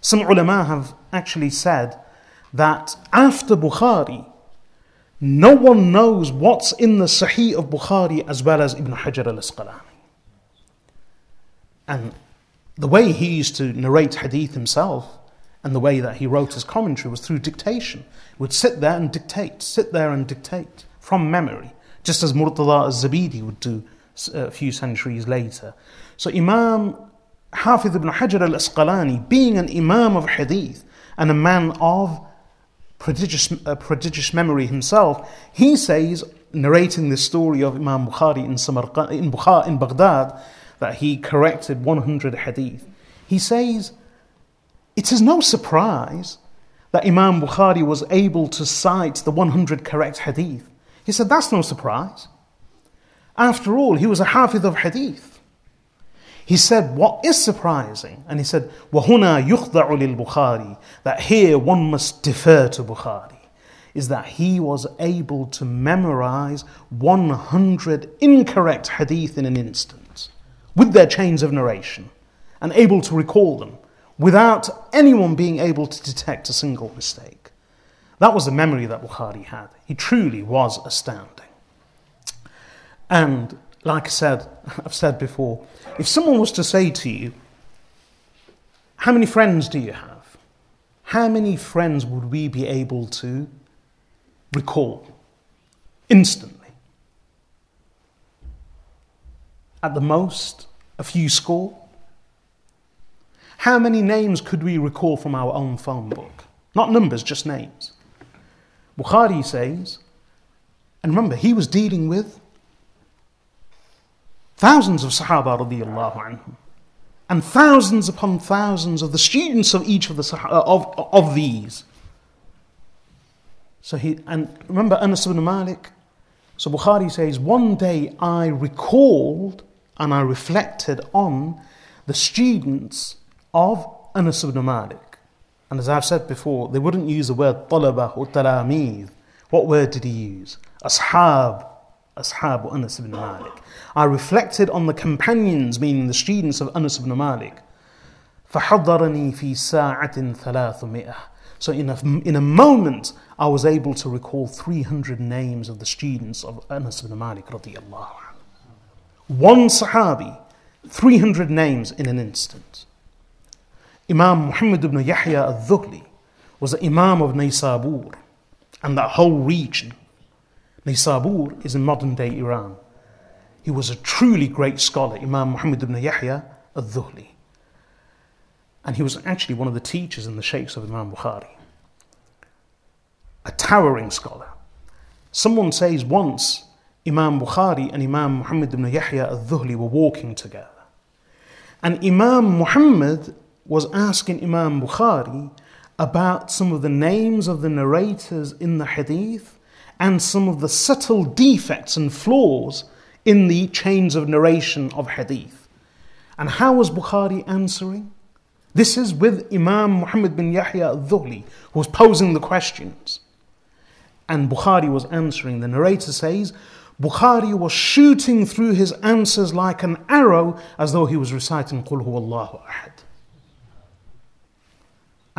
Some ulama have actually said that after Bukhari, no one knows what's in the Sahih of Bukhari as well as Ibn Hajar al Asqalani. And the way he used to narrate hadith himself and the way that he wrote his commentary was through dictation. He would sit there and dictate, sit there and dictate from memory just as Murtada al-Zabidi would do uh, a few centuries later. So Imam Hafiz ibn Hajar al-Asqalani, being an Imam of Hadith and a man of prodigious, uh, prodigious memory himself, he says, narrating the story of Imam Bukhari in, Samarqand, in, Bukhari, in Baghdad, that he corrected 100 hadith. He says, it is no surprise that Imam Bukhari was able to cite the 100 correct hadith he said, That's no surprise. After all, he was a hafiz of hadith. He said, What is surprising? And he said, وَهُنَا يُخْضَعُ لِلْبُخَارِ That here one must defer to Bukhari. Is that he was able to memorize 100 incorrect hadith in an instant with their chains of narration and able to recall them without anyone being able to detect a single mistake. That was the memory that Bukhari had. He truly was astounding. And like I said, I've said before, if someone was to say to you, How many friends do you have? How many friends would we be able to recall instantly? At the most, a few score. How many names could we recall from our own phone book? Not numbers, just names. Bukhari says, and remember, he was dealing with thousands of Sahaba radiallahu anhum, and thousands upon thousands of the students of each of the Sahaba, uh, of, of these. So he, and remember Anas ibn Malik? So Bukhari says, one day I recalled and I reflected on the students of Anas ibn Malik. And as I've said before, they wouldn't use the word talaba or talamid. What word did he use? Ashab. Ashab Anas ibn Malik. I reflected on the companions, meaning the students of Anas ibn Malik. فحضرني في ساعة ثلاثمائة So in a, in a moment, I was able to recall 300 names of the students of Anas ibn Malik radiallahu One Sahabi, 300 names in an instant. Imam Muhammad ibn Yahya al-Dhuhli was the Imam of Naysabur and that whole region. Naysabur is in modern day Iran. He was a truly great scholar, Imam Muhammad ibn Yahya al-Dhuhli. And he was actually one of the teachers and the sheikhs of Imam Bukhari. A towering scholar. Someone says once Imam Bukhari and Imam Muhammad ibn Yahya al-Dhuhli were walking together. And Imam Muhammad was asking Imam Bukhari about some of the names of the narrators in the hadith and some of the subtle defects and flaws in the chains of narration of hadith. And how was Bukhari answering? This is with Imam Muhammad bin Yahya al-Dhuhli, who was posing the questions. And Bukhari was answering. The narrator says, Bukhari was shooting through his answers like an arrow as though he was reciting Qul Allahu Ahad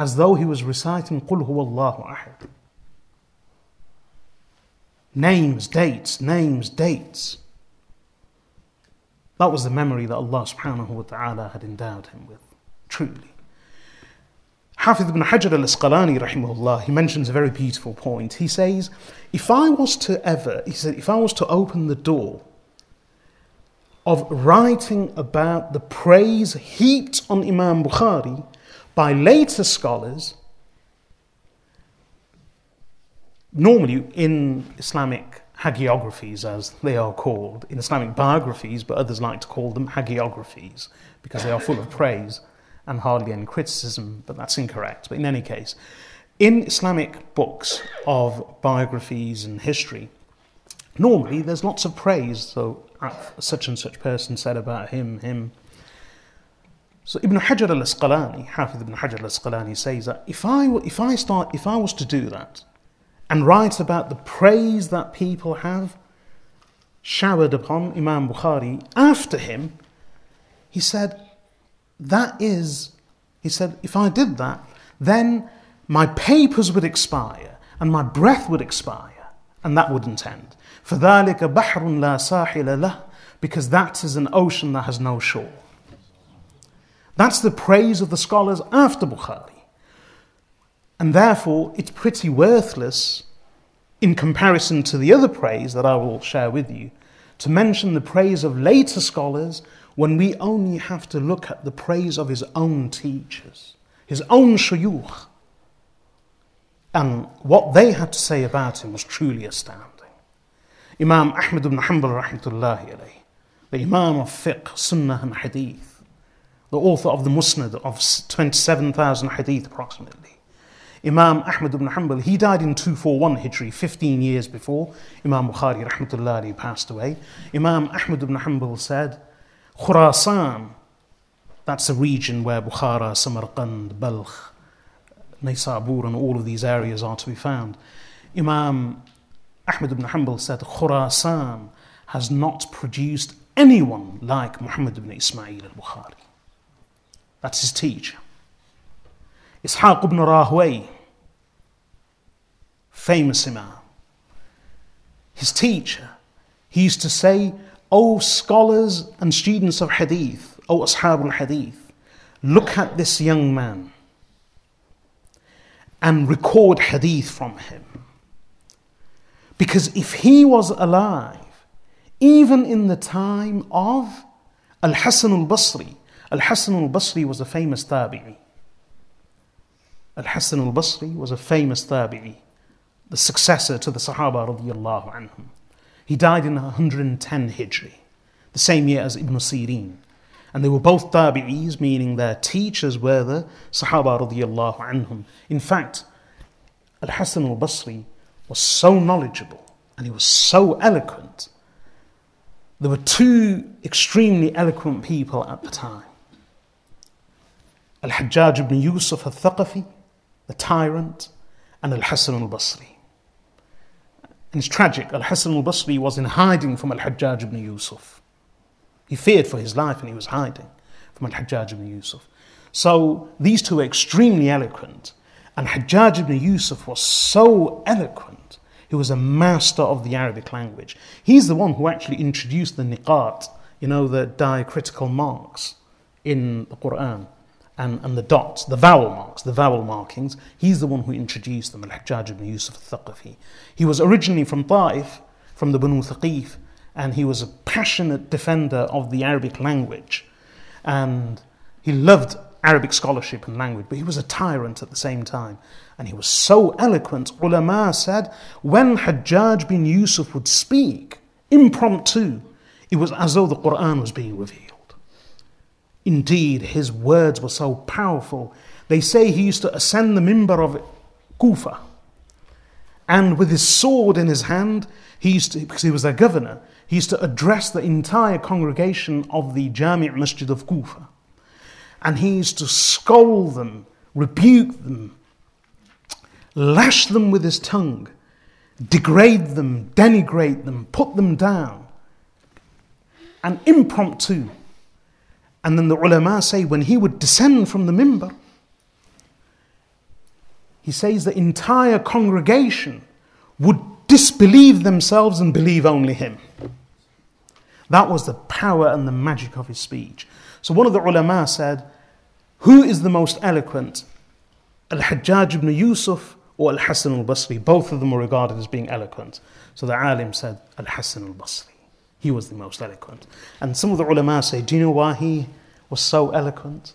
as though he was reciting Qul Allahu Ahad. Names, dates, names, dates. That was the memory that Allah subhanahu wa ta'ala had endowed him with, truly. Hafiz ibn Hajar al Asqalani, rahimahullah, he mentions a very beautiful point. He says, If I was to ever, he said, if I was to open the door of writing about the praise heaped on Imam Bukhari, by later scholars, normally in Islamic hagiographies, as they are called, in Islamic biographies, but others like to call them hagiographies because they are full of praise and hardly any criticism, but that's incorrect. But in any case, in Islamic books of biographies and history, normally there's lots of praise. So, uh, such and such person said about him, him, so Ibn Hajar al-Asqalani, Hafiz Ibn Hajar al-Asqalani says that if I, if I start, if I was to do that and write about the praise that people have showered upon Imam Bukhari after him, he said, that is, he said, if I did that, then my papers would expire and my breath would expire and that wouldn't end. فَذَلِكَ بَحْرٌ لَا سَاحِلَ لَهُ Because that is an ocean that has no shore. That's the praise of the scholars after Bukhari. And therefore, it's pretty worthless in comparison to the other praise that I will share with you to mention the praise of later scholars when we only have to look at the praise of his own teachers, his own shuyukh. And what they had to say about him was truly astounding. Imam Ahmad ibn Hanbal, rahmatullahi alayhi, the Imam of fiqh, sunnah, and hadith, the author of the Musnad of 27,000 hadith approximately. Imam Ahmad ibn Hanbal, he died in 241 Hijri, 15 years before Imam Bukhari rahmatullahi passed away. Imam Ahmad ibn Hanbal said, Khurasan, that's a region where Bukhara, Samarkand, Balkh, Naysabur and all of these areas are to be found. Imam Ahmad ibn Hanbal said, Khurasan has not produced anyone like Muhammad ibn Ismail al-Bukhari. That's his teacher. Ishaq ibn Rahway, famous Imam. His teacher He used to say, O scholars and students of hadith, O ashab al hadith, look at this young man and record hadith from him. Because if he was alive, even in the time of Al Hasan al Basri, Al Hasan al Basri was a famous tabi'i. Al Hasan al Basri was a famous tabi'i, the successor to the Sahaba anhum. He died in 110 Hijri, the same year as Ibn Sirin. And they were both tabi'is, meaning their teachers were the Sahaba anhum. In fact, Al Hasan al Basri was so knowledgeable and he was so eloquent. There were two extremely eloquent people at the time Al Hajjaj ibn Yusuf al Thaqafi, the tyrant, and Al Hassan al Basri. And it's tragic. Al Hassan al Basri was in hiding from Al Hajjaj ibn Yusuf. He feared for his life and he was hiding from Al Hajjaj ibn Yusuf. So these two were extremely eloquent. And Hajjaj ibn Yusuf was so eloquent. He was a master of the Arabic language. He's the one who actually introduced the niqat, you know, the diacritical marks in the Quran and, and the dots, the vowel marks, the vowel markings. He's the one who introduced them, Al-Hajjaj ibn Yusuf al-Thaqafi. He was originally from Ta'if, from the Banu Thaqif, and he was a passionate defender of the Arabic language. And he loved Arabic scholarship and language, but he was a tyrant at the same time. And he was so eloquent, ulama said, when Hajjaj bin Yusuf would speak, impromptu, it was as though the Quran was being revealed. Indeed, his words were so powerful. They say he used to ascend the mimbar of Kufa. And with his sword in his hand, he used to, because he was their governor, he used to address the entire congregation of the Jami' Masjid of Kufa. And he used to scold them, rebuke them, lash them with his tongue, degrade them, denigrate them, put them down. And impromptu, and then the ulama say when he would descend from the mimbar, he says the entire congregation would disbelieve themselves and believe only him. That was the power and the magic of his speech. So one of the ulama said, Who is the most eloquent? Al Hajjaj ibn Yusuf or Al Hasan al Basri? Both of them were regarded as being eloquent. So the alim said, Al Hasan al Basri. He was the most eloquent. And some of the ulama say, Do you know why he was so eloquent?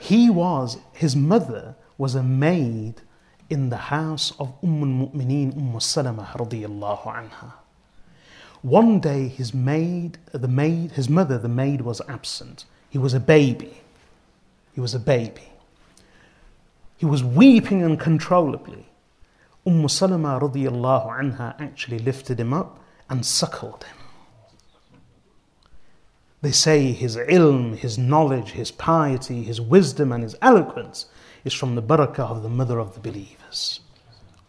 He was, his mother was a maid in the house of Umm al-Mu'mineen, Umm Salama radiyallahu anha. One day his maid, the maid, his mother, the maid was absent. He was a baby. He was a baby. He was weeping uncontrollably. Umm Salama radiyallahu anha actually lifted him up and suckled him. They say his ilm, his knowledge, his piety, his wisdom, and his eloquence is from the barakah of the mother of the believers.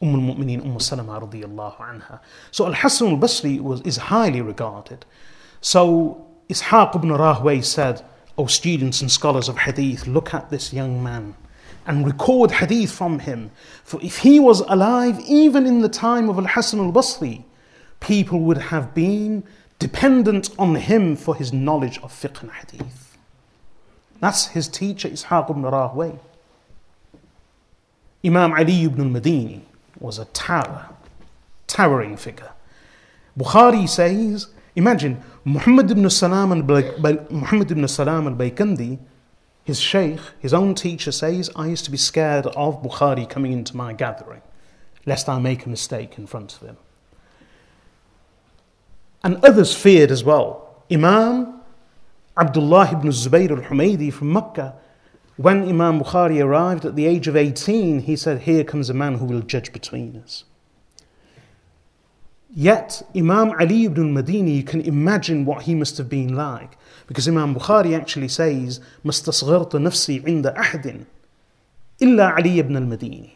Umm al-Mu'mineen Umm Salama radiyallahu anha. So Al-Hasan al-Basri was, is highly regarded. So Ishaq ibn Rahway said, O students and scholars of hadith, look at this young man and record hadith from him. For if he was alive, even in the time of Al-Hasan al-Basri, people would have been dependent on him for his knowledge of fiqh and hadith. That's his teacher, Ishaq ibn Rahway. Imam Ali ibn al-Madini was a tower, towering figure. Bukhari says, imagine Muhammad ibn Salam Muhammad ibn Salam al-Baykandi, his sheikh, his own teacher says, I used to be scared of Bukhari coming into my gathering, lest I make a mistake in front of him And others feared as well. Imam Abdullah ibn Zubayr al Humaydi from Mecca, when Imam Bukhari arrived at the age of 18, he said, Here comes a man who will judge between us. Yet, Imam Ali ibn al-Madini, you can imagine what he must have been like. Because Imam Bukhari actually says, مَسْتَصْغَرْتُ نَفْسِي عِنْدَ أَحْدٍ إِلَّا Ali ibn al-Madini.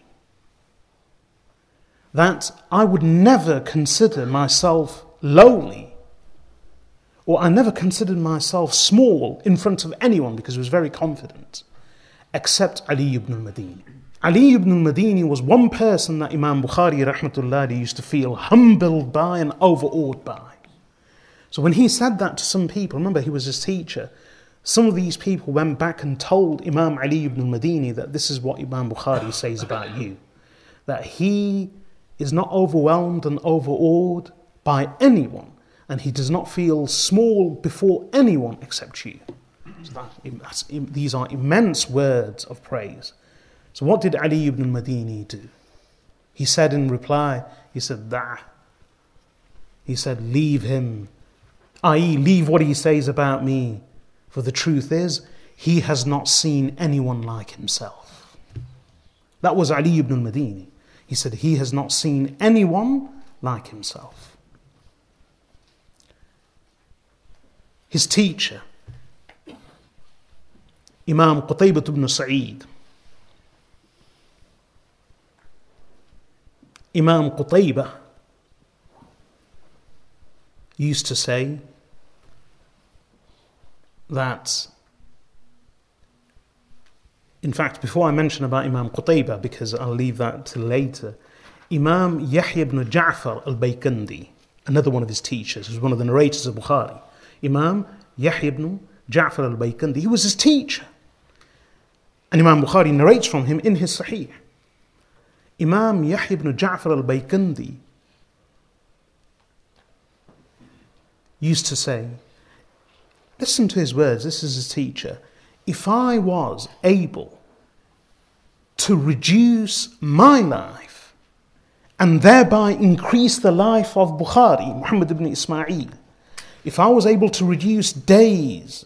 That I would never consider myself lowly, or I never considered myself small in front of anyone because I was very confident, except Ali ibn al-Madini. Ali ibn al-Madini was one person that Imam Bukhari rahmatullahi used to feel humbled by and overawed by. So when he said that to some people, remember he was his teacher, some of these people went back and told Imam Ali ibn al-Madini that this is what Imam Bukhari says about you. That he is not overwhelmed and overawed by anyone, and he does not feel small before anyone except you. So that, these are immense words of praise. So what did Ali ibn al-Madini do? He said in reply, he said, Dah. He said, leave him i.e., leave what he says about me. For the truth is, he has not seen anyone like himself. That was Ali ibn al-Madini. He said, he has not seen anyone like himself. His teacher, Imam Qutaybat ibn Sa'id, Imam Qutaybah used to say, that in fact, before I mention about Imam Qutaybah, because I'll leave that till later, Imam Yahya ibn Ja'far al Baykandi, another one of his teachers, was one of the narrators of Bukhari, Imam Yahya ibn Ja'far al Baykandi, he was his teacher. And Imam Bukhari narrates from him in his Sahih. Imam Yahya ibn Ja'far al Baykandi used to say, Listen to his words. This is his teacher. If I was able to reduce my life and thereby increase the life of Bukhari, Muhammad ibn Ismail, if I was able to reduce days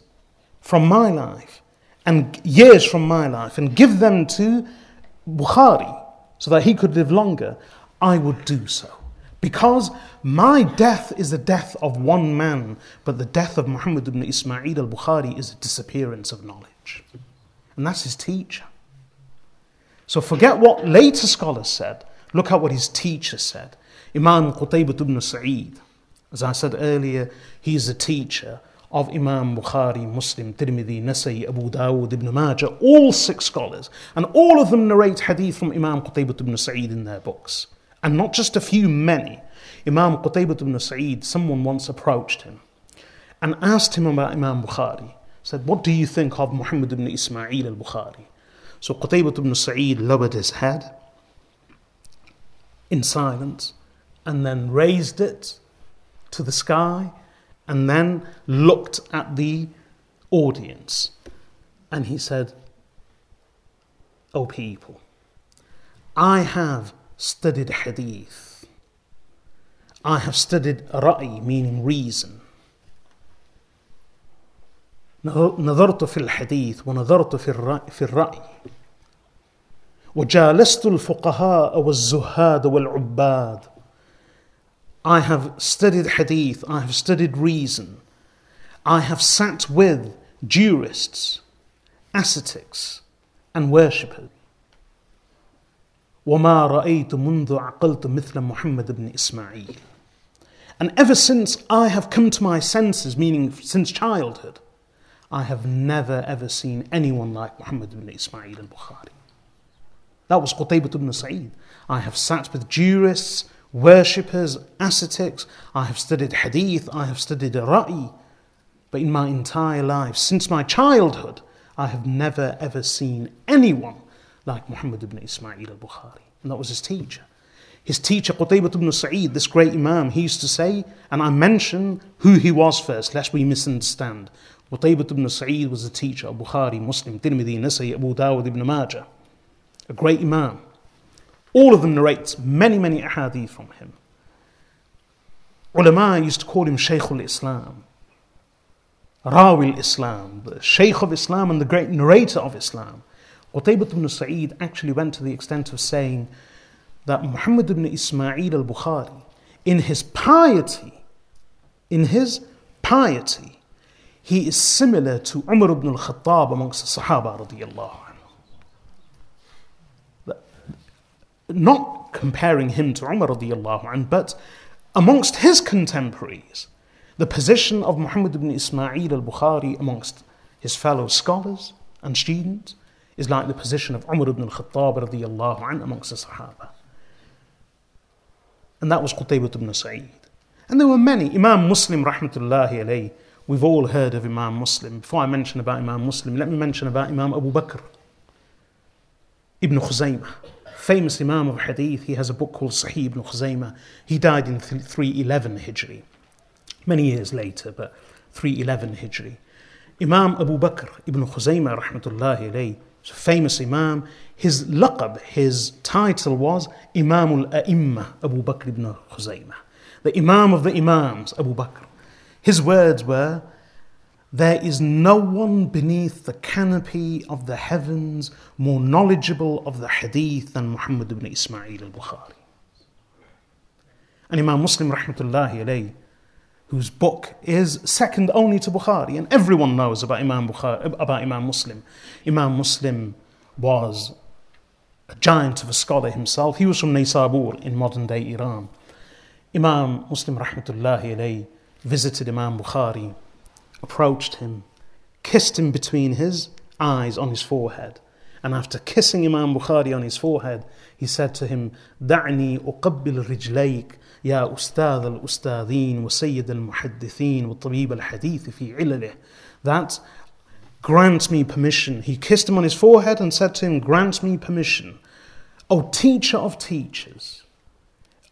from my life and years from my life and give them to Bukhari so that he could live longer, I would do so. Because my death is the death of one man, but the death of Muhammad ibn Ismail al Bukhari is a disappearance of knowledge. And that's his teacher. So forget what later scholars said. Look at what his teacher said. Imam Qutaybah ibn Sa'id. As I said earlier, he is a teacher of Imam Bukhari, Muslim, Tirmidhi, Nasai, Abu Dawud, Ibn Majah, all six scholars. And all of them narrate hadith from Imam Qutaybah ibn Sa'id in their books and not just a few, many. Imam Qutaybah ibn Sa'id, someone once approached him and asked him about Imam Bukhari. Said, What do you think of Muhammad ibn Ismail al Bukhari? So Qutaybah ibn Sa'id lowered his head in silence and then raised it to the sky and then looked at the audience. And he said, O people, I have studied hadith. I have studied ra'i, meaning reason. نظرت في الحديث ونظرت في الرأي, في الرأي وجالست الفقهاء والزهاد والعباد I have studied hadith, I have studied reason, I have sat with jurists, ascetics, and worshippers. وما رأيت منذ عقلت مثل محمد بن إسماعيل And ever since I have come to my senses, meaning since childhood, I have never ever seen anyone like Muhammad ibn Ismail al-Bukhari. That was Qutaybah ibn Sa'id. I have sat with jurists, worshippers, ascetics, I have studied hadith, I have studied ra'i, but in my entire life, since my childhood, I have never ever seen anyone like Muhammad ibn Ismail al Bukhari. And that was his teacher. His teacher, Qutaybah ibn Sa'id, this great Imam, he used to say, and I mention who he was first, lest we misunderstand. Qutaybah ibn Sa'id was the teacher of Bukhari, Muslim, Tirmidhi, Nasai, Abu Dawud ibn Majah. A great Imam. All of them narrate many, many ahadith from him. Ulama used to call him Shaykh al-Islam. Rawi al-Islam, the Shaykh of Islam and the great narrator of Islam. Qutaybat ibn Sa'id actually went to the extent of saying that Muhammad ibn Ismail al Bukhari, in his piety, in his piety, he is similar to Umar ibn al Khattab amongst the Sahaba radiallahu Not comparing him to Umar radiallahu anhu, but amongst his contemporaries, the position of Muhammad ibn Ismail al Bukhari amongst his fellow scholars and students is like the position of Umar ibn al-Khattab radiallahu anhu amongst the Sahaba. And that was Qutaybah ibn Sa'id. And there were many. Imam Muslim, rahmatullahi alayhi, we've all heard of Imam Muslim. Before I mention about Imam Muslim, let me mention about Imam Abu Bakr, Ibn Khuzaymah. Famous Imam of Hadith, he has a book called Sahih Ibn Khuzaymah. He died in 311 Hijri, many years later, but 311 Hijri. Imam Abu Bakr ibn Khuzaymah, rahmatullahi alayhi, a famous Imam. His laqab, his title was Imam al A'imma, Abu Bakr ibn Khuzaymah the Imam of the Imams, Abu Bakr. His words were, There is no one beneath the canopy of the heavens more knowledgeable of the hadith than Muhammad ibn Ismail al Bukhari. And Imam Muslim, rahmatullahi alayhi, whose book is second only to Bukhari, and everyone knows about Imam, Bukhari, about Imam Muslim. Imam Muslim was a giant of a scholar himself. He was from Naysabur in modern day Iran. Imam Muslim rahmatullahi alayhi visited Imam Bukhari, approached him, kissed him between his eyes on his forehead. And after kissing Imam Bukhari on his forehead, he said to him, دعني أقبل رجليك يا أستاذ الأستاذين وسيد المحدثين وطبيب الحديث في علله. That grant me permission. He kissed him on his forehead and said to him, Grant me permission. O teacher of teachers,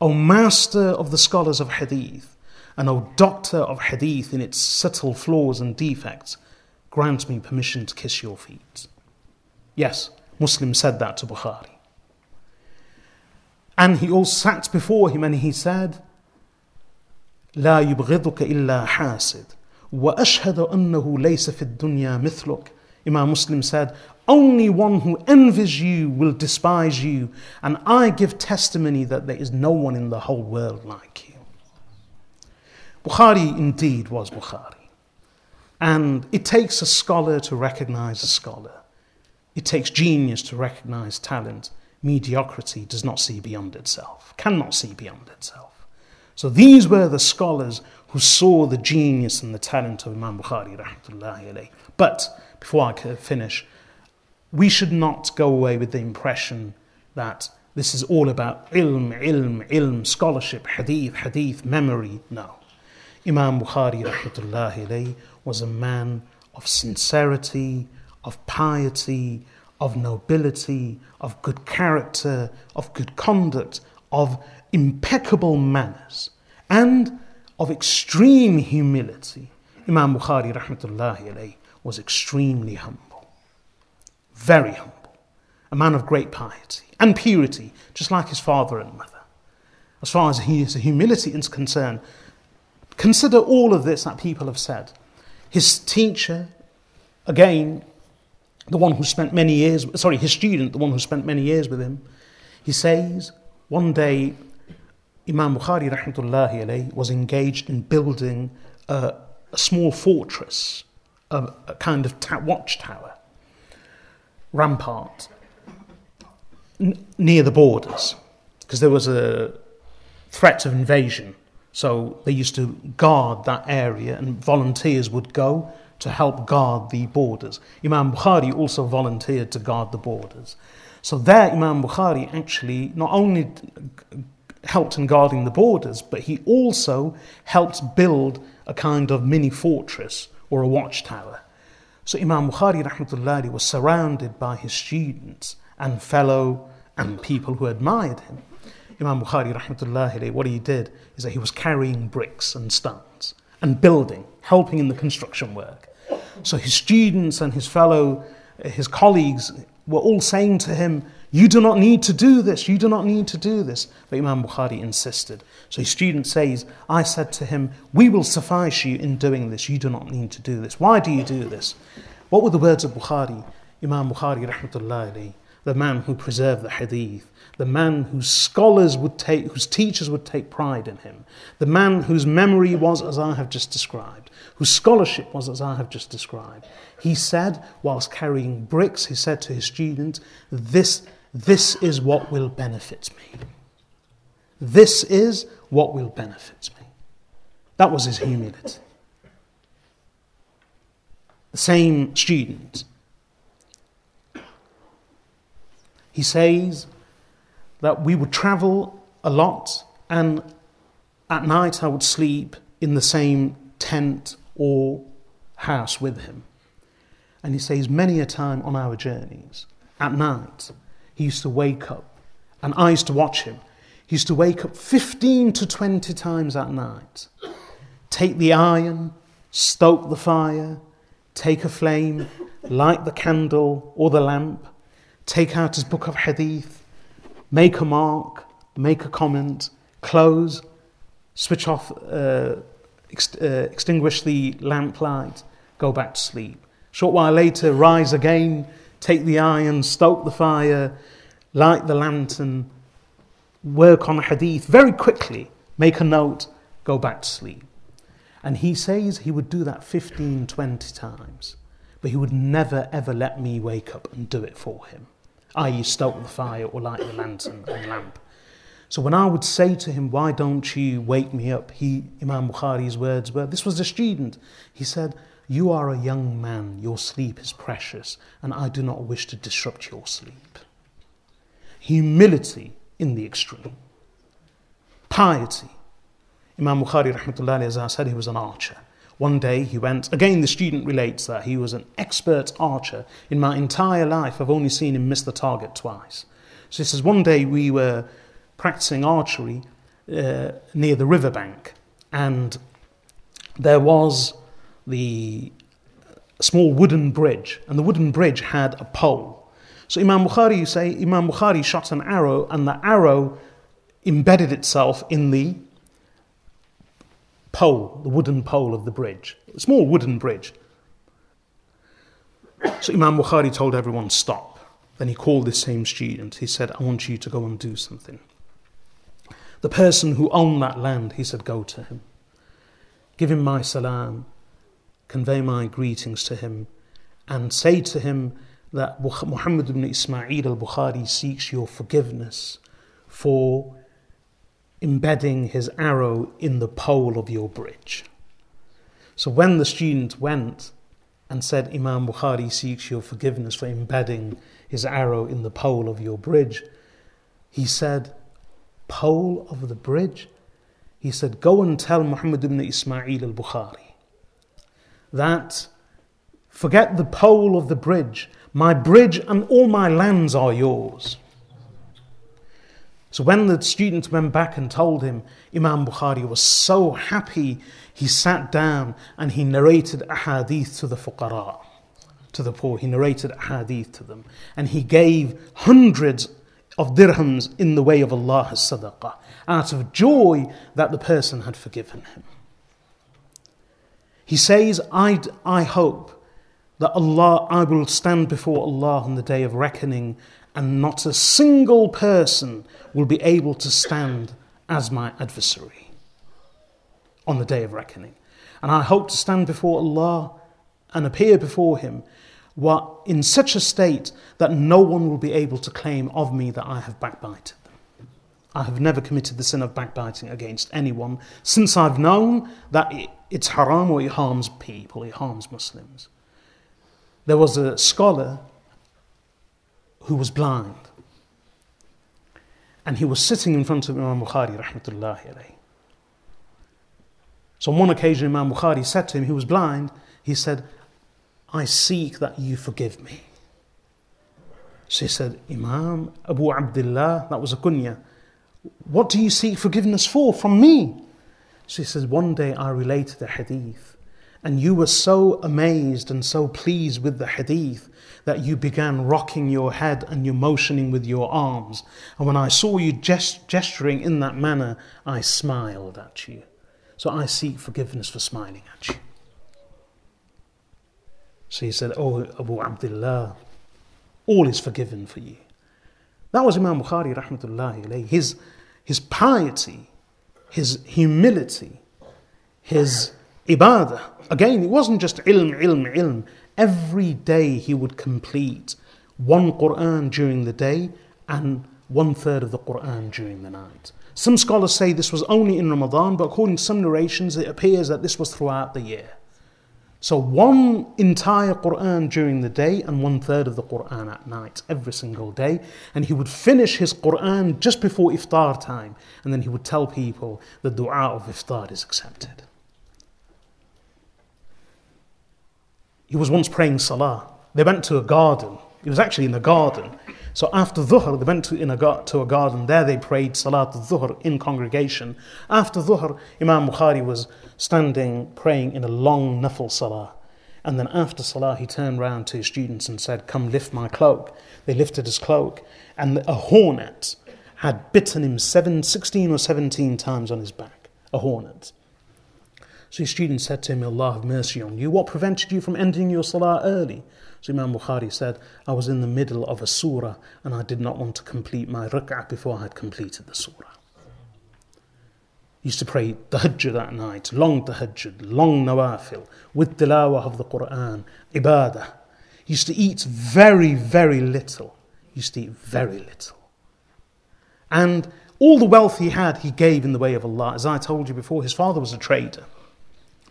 O master of the scholars of hadith, and O doctor of hadith in its subtle flaws and defects, grant me permission to kiss your feet. Yes, Muslim said that to Bukhari. And he all sat before him and he said, لا يبغضك إلا حاسد وأشهد أنه ليس في الدنيا مثلك Imam Muslim said, only one who envies you will despise you, and I give testimony that there is no one in the whole world like you. you. Bukhari indeed was Bukhari. And it takes a scholar to recognize a scholar. It takes genius to recognize talent. Mediocrity does not see beyond itself, cannot see beyond itself. So these were the scholars who saw the genius and the talent of Imam Bukhari. But before I finish, we should not go away with the impression that this is all about ilm, ilm, ilm, scholarship, hadith, hadith, memory. No. Imam Bukhari rahmatullahi was a man of sincerity, of piety, of nobility, of good character, of good conduct, of impeccable manners, and of extreme humility. Imam Bukhari rahmatullahi was extremely humble very humble, a man of great piety and purity, just like his father and mother. As far as his humility is concerned, consider all of this that people have said. His teacher, again, the one who spent many years, sorry, his student, the one who spent many years with him, he says, one day Imam Bukhari rahmatullahi alayhi, was engaged in building a, a small fortress, a, a kind of ta- watchtower rampart n- near the borders because there was a threat of invasion. So they used to guard that area, and volunteers would go to help guard the borders. Imam Bukhari also volunteered to guard the borders. So there, Imam Bukhari actually not only helped in guarding the borders, but he also helped build a kind of mini fortress or a watchtower. So Imam Bukhari rahmatullahi was surrounded by his students and fellow and people who admired him. Imam Bukhari rahmatullahi what he did is that he was carrying bricks and stones and building, helping in the construction work. So his students and his fellow, his colleagues were all saying to him, You do not need to do this, you do not need to do this. But Imam Bukhari insisted. So his student says, I said to him, We will suffice you in doing this, you do not need to do this. Why do you do this? What were the words of Bukhari? Imam Bukhari, rahmatullahi the man who preserved the hadith, the man whose scholars would take, whose teachers would take pride in him, the man whose memory was as I have just described, whose scholarship was as I have just described. He said, whilst carrying bricks, he said to his students, This, this is what will benefit me. This is what will benefit me. That was his humility. The same student. He says that we would travel a lot and at night I would sleep in the same tent or house with him. And he says, many a time on our journeys, at night, he used to wake up, and I used to watch him. He used to wake up 15 to 20 times at night, take the iron, stoke the fire, take a flame, light the candle or the lamp, take out his book of hadith, make a mark, make a comment, close, switch off, uh, ex- uh, extinguish the lamp light, go back to sleep. Short while later, rise again, take the iron, stoke the fire, light the lantern, work on hadith very quickly, make a note, go back to sleep. And he says he would do that 15, 20 times, but he would never ever let me wake up and do it for him, i.e., stoke the fire or light the lantern and lamp. So when I would say to him, Why don't you wake me up? He, Imam Bukhari's words were, This was a student. He said, you are a young man, your sleep is precious, and I do not wish to disrupt your sleep. Humility in the extreme. Piety. Imam Bukhari, rahmatullahi, said, he was an archer. One day he went, again, the student relates that he was an expert archer. In my entire life, I've only seen him miss the target twice. So he says, one day we were practicing archery uh, near the riverbank, and there was the small wooden bridge, and the wooden bridge had a pole. So Imam Bukhari, you say, Imam Bukhari shot an arrow, and the arrow embedded itself in the pole, the wooden pole of the bridge, a small wooden bridge. So Imam Bukhari told everyone, stop. Then he called this same student. He said, I want you to go and do something. The person who owned that land, he said, go to him. Give him my salam convey my greetings to him and say to him that Muhammad ibn Ismail al Bukhari seeks your forgiveness for embedding his arrow in the pole of your bridge. So when the student went and said, Imam Bukhari seeks your forgiveness for embedding his arrow in the pole of your bridge, he said, Pole of the bridge? He said, Go and tell Muhammad ibn Ismail al Bukhari that forget the pole of the bridge, my bridge and all my lands are yours. So when the student went back and told him, Imam Bukhari was so happy, he sat down and he narrated a hadith to the fuqara, to the poor. He narrated a hadith to them. And he gave hundreds of dirhams in the way of Allah sadaqah, out of joy that the person had forgiven him. He says, I, I hope that Allah, I will stand before Allah on the day of reckoning, and not a single person will be able to stand as my adversary on the day of reckoning. And I hope to stand before Allah and appear before Him in such a state that no one will be able to claim of me that I have backbited. I have never committed the sin of backbiting against anyone since I've known that it's haram or it harms people, it harms Muslims. There was a scholar who was blind. And he was sitting in front of Imam Bukhari, rahmatullahi alayhi. So on one occasion, Imam Bukhari said to him, he was blind, he said, I seek that you forgive me. So he said, Imam Abu Abdullah, that was a kunya, what do you seek forgiveness for from me? She says, One day I related a hadith, and you were so amazed and so pleased with the hadith that you began rocking your head and you motioning with your arms. And when I saw you gest- gesturing in that manner, I smiled at you. So I seek forgiveness for smiling at you. So he said, Oh, Abu Abdullah, all is forgiven for you. That was Imam Bukhari, rahmatullahi His, his piety his humility, his ibadah. Again, it wasn't just ilm, ilm, ilm. Every day he would complete one Quran during the day and one third of the Quran during the night. Some scholars say this was only in Ramadan, but according to some narrations, it appears that this was throughout the year. So one entire Quran during the day and one third of the Quran at night, every single day. And he would finish his Quran just before iftar time. And then he would tell people the dua of iftar is accepted. He was once praying salah. They went to a garden. He was actually in a garden. So after Dhuhr, they went to, in a, to a garden. There they prayed Salat al-Dhuhr in congregation. After Dhuhr, Imam Bukhari was standing praying in a long nafil salah. And then after salah, he turned round to his students and said, Come lift my cloak. They lifted his cloak, and a hornet had bitten him seven, 16 or 17 times on his back. A hornet. So his student said to him, Allah have mercy on you. What prevented you from ending your salah early? So Imam Bukhari said, I was in the middle of a surah and I did not want to complete my rak'ah before I had completed the surah. Used to pray tahajjud at night, long tahajjud, long nawafil, with tilawah of the Quran, ibadah. Used to eat very, very little. He used to eat very little. And all the wealth he had, he gave in the way of Allah. As I told you before, his father was a trader.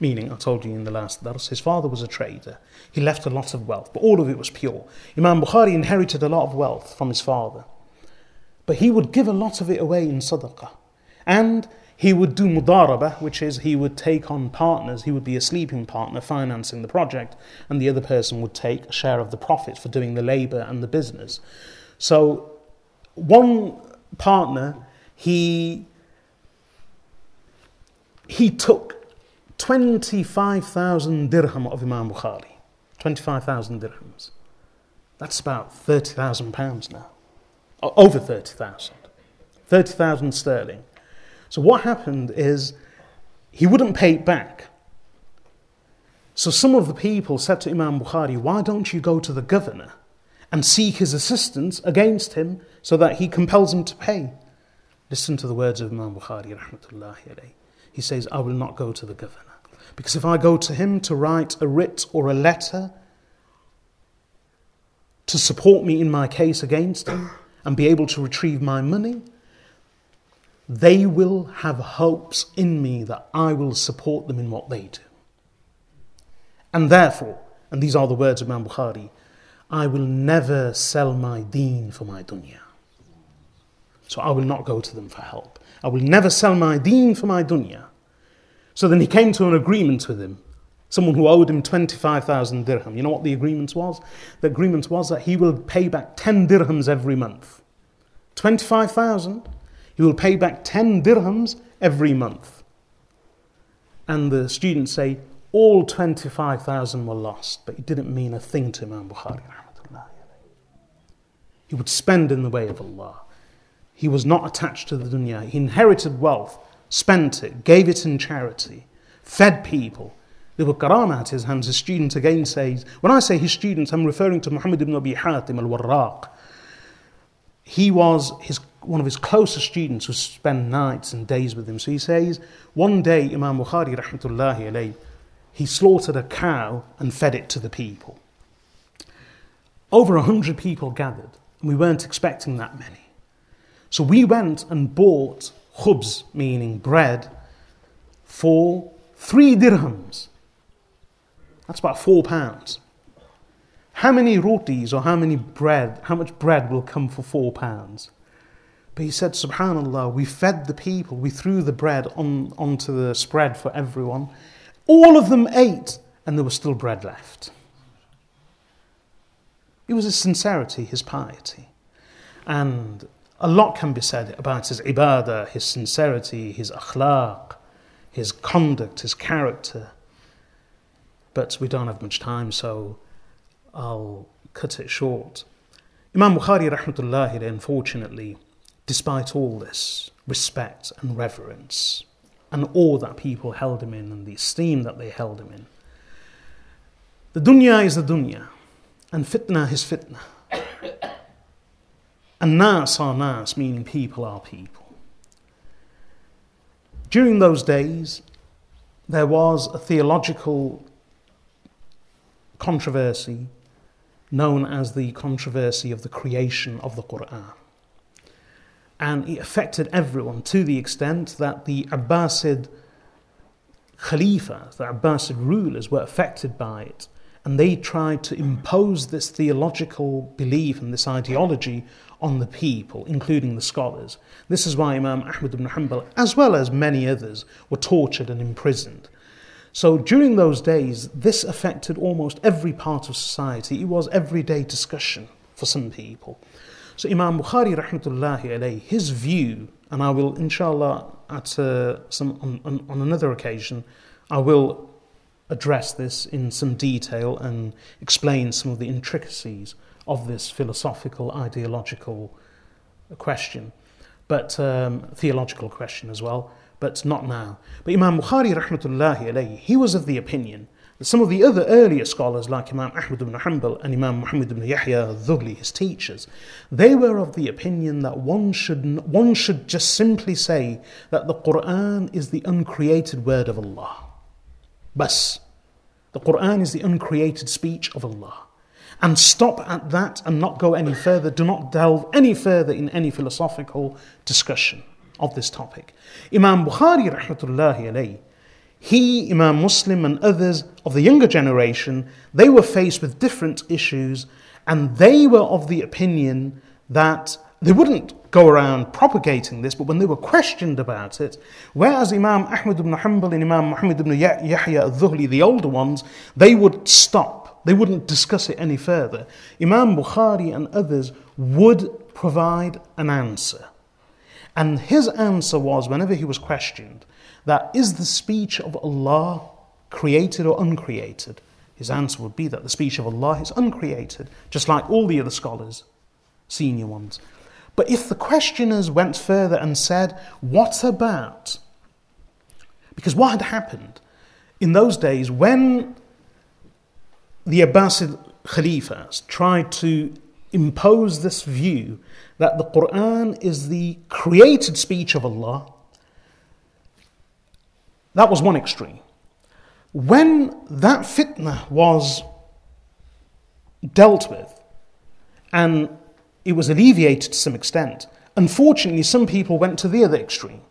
Meaning, I told you in the last dars, his father was a trader. He left a lot of wealth, but all of it was pure. Imam Bukhari inherited a lot of wealth from his father. But he would give a lot of it away in sadaqah. And he would do mudaraba, which is he would take on partners. He would be a sleeping partner financing the project, and the other person would take a share of the profit for doing the labor and the business. So, one partner, he, he took 25,000 dirham of Imam Bukhari. 25,000 dirhams. That's about 30,000 pounds now. Over 30,000. 30,000 sterling. So what happened is he wouldn't pay it back. So some of the people said to Imam Bukhari, Why don't you go to the governor and seek his assistance against him so that he compels him to pay? Listen to the words of Imam Bukhari, rahmatullahi alayhi. He says, I will not go to the governor. Because if I go to him to write a writ or a letter to support me in my case against him and be able to retrieve my money, they will have hopes in me that I will support them in what they do. And therefore, and these are the words of Imam Bukhari, I will never sell my deen for my dunya. So I will not go to them for help. I will never sell my deen for my dunya. So then he came to an agreement with him. Someone who owed him 25,000 dirham. You know what the agreement was? The agreement was that he will pay back 10 dirhams every month. 25,000, he will pay back 10 dirhams every month. And the students say all 25,000 were lost, but it didn't mean a thing to Imam Bukhari. He would spend in the way of Allah. He was not attached to the dunya. He inherited wealth spent it, gave it in charity, fed people. There were at his hands. His student again says, when I say his students, I'm referring to Muhammad ibn Abi Hatim al-Warraq. He was his, one of his closest students who spent nights and days with him. So he says, one day Imam Bukhari rahmatullahi alayhi, he slaughtered a cow and fed it to the people. Over a hundred people gathered, and we weren't expecting that many. So we went and bought khubz, meaning bread, for three dirhams. That's about four pounds. How many rotis or how many bread, how much bread will come for four pounds? But he said, Subhanallah, we fed the people, we threw the bread on, onto the spread for everyone. All of them ate, and there was still bread left. It was his sincerity, his piety. And a lot can be said about his ibadah, his sincerity, his akhlaq, his conduct, his character. But we don't have much time, so I'll cut it short. Imam Bukhari, rahmatullahi, unfortunately, despite all this respect and reverence and awe that people held him in and the esteem that they held him in, the dunya is the dunya, and fitna is fitna. And nas are nas, meaning people are people. During those days, there was a theological controversy known as the controversy of the creation of the Quran. And it affected everyone to the extent that the Abbasid Khalifas, the Abbasid rulers, were affected by it and they tried to impose this theological belief and this ideology on the people, including the scholars. This is why Imam Ahmad ibn Hanbal, as well as many others, were tortured and imprisoned. So during those days, this affected almost every part of society. It was everyday discussion for some people. So Imam Bukhari, rahmatullahi alayhi, his view, and I will, inshallah, at uh, some on, on, on another occasion, I will address this in some detail and explain some of the intricacies of this philosophical, ideological question, but um, theological question as well, but not now. But Imam Bukhari, rahmatullahi alayhi, he was of the opinion that some of the other earlier scholars, like Imam Ahmad ibn Hanbal and Imam Muhammad ibn Yahya al-Dhuhli, his teachers, they were of the opinion that one should, one should just simply say that the Quran is the uncreated word of Allah. Bas. The Quran is the uncreated speech of Allah. And stop at that and not go any further. Do not delve any further in any philosophical discussion of this topic. Imam Bukhari, rahmatullahi alayhi, he, Imam Muslim, and others of the younger generation, they were faced with different issues and they were of the opinion that they wouldn't go around propagating this, but when they were questioned about it, whereas Imam Ahmad ibn Hanbal and Imam Muhammad ibn Yahya al-Dhuhli, the older ones, they would stop. They wouldn't discuss it any further. Imam Bukhari and others would provide an answer. And his answer was, whenever he was questioned, that is the speech of Allah created or uncreated? His answer would be that the speech of Allah is uncreated, just like all the other scholars, senior ones. But if the questioners went further and said, What about? Because what had happened in those days when the Abbasid Khalifas tried to impose this view that the Quran is the created speech of Allah, that was one extreme. When that fitna was dealt with and it was alleviated to some extent. Unfortunately, some people went to the other extreme.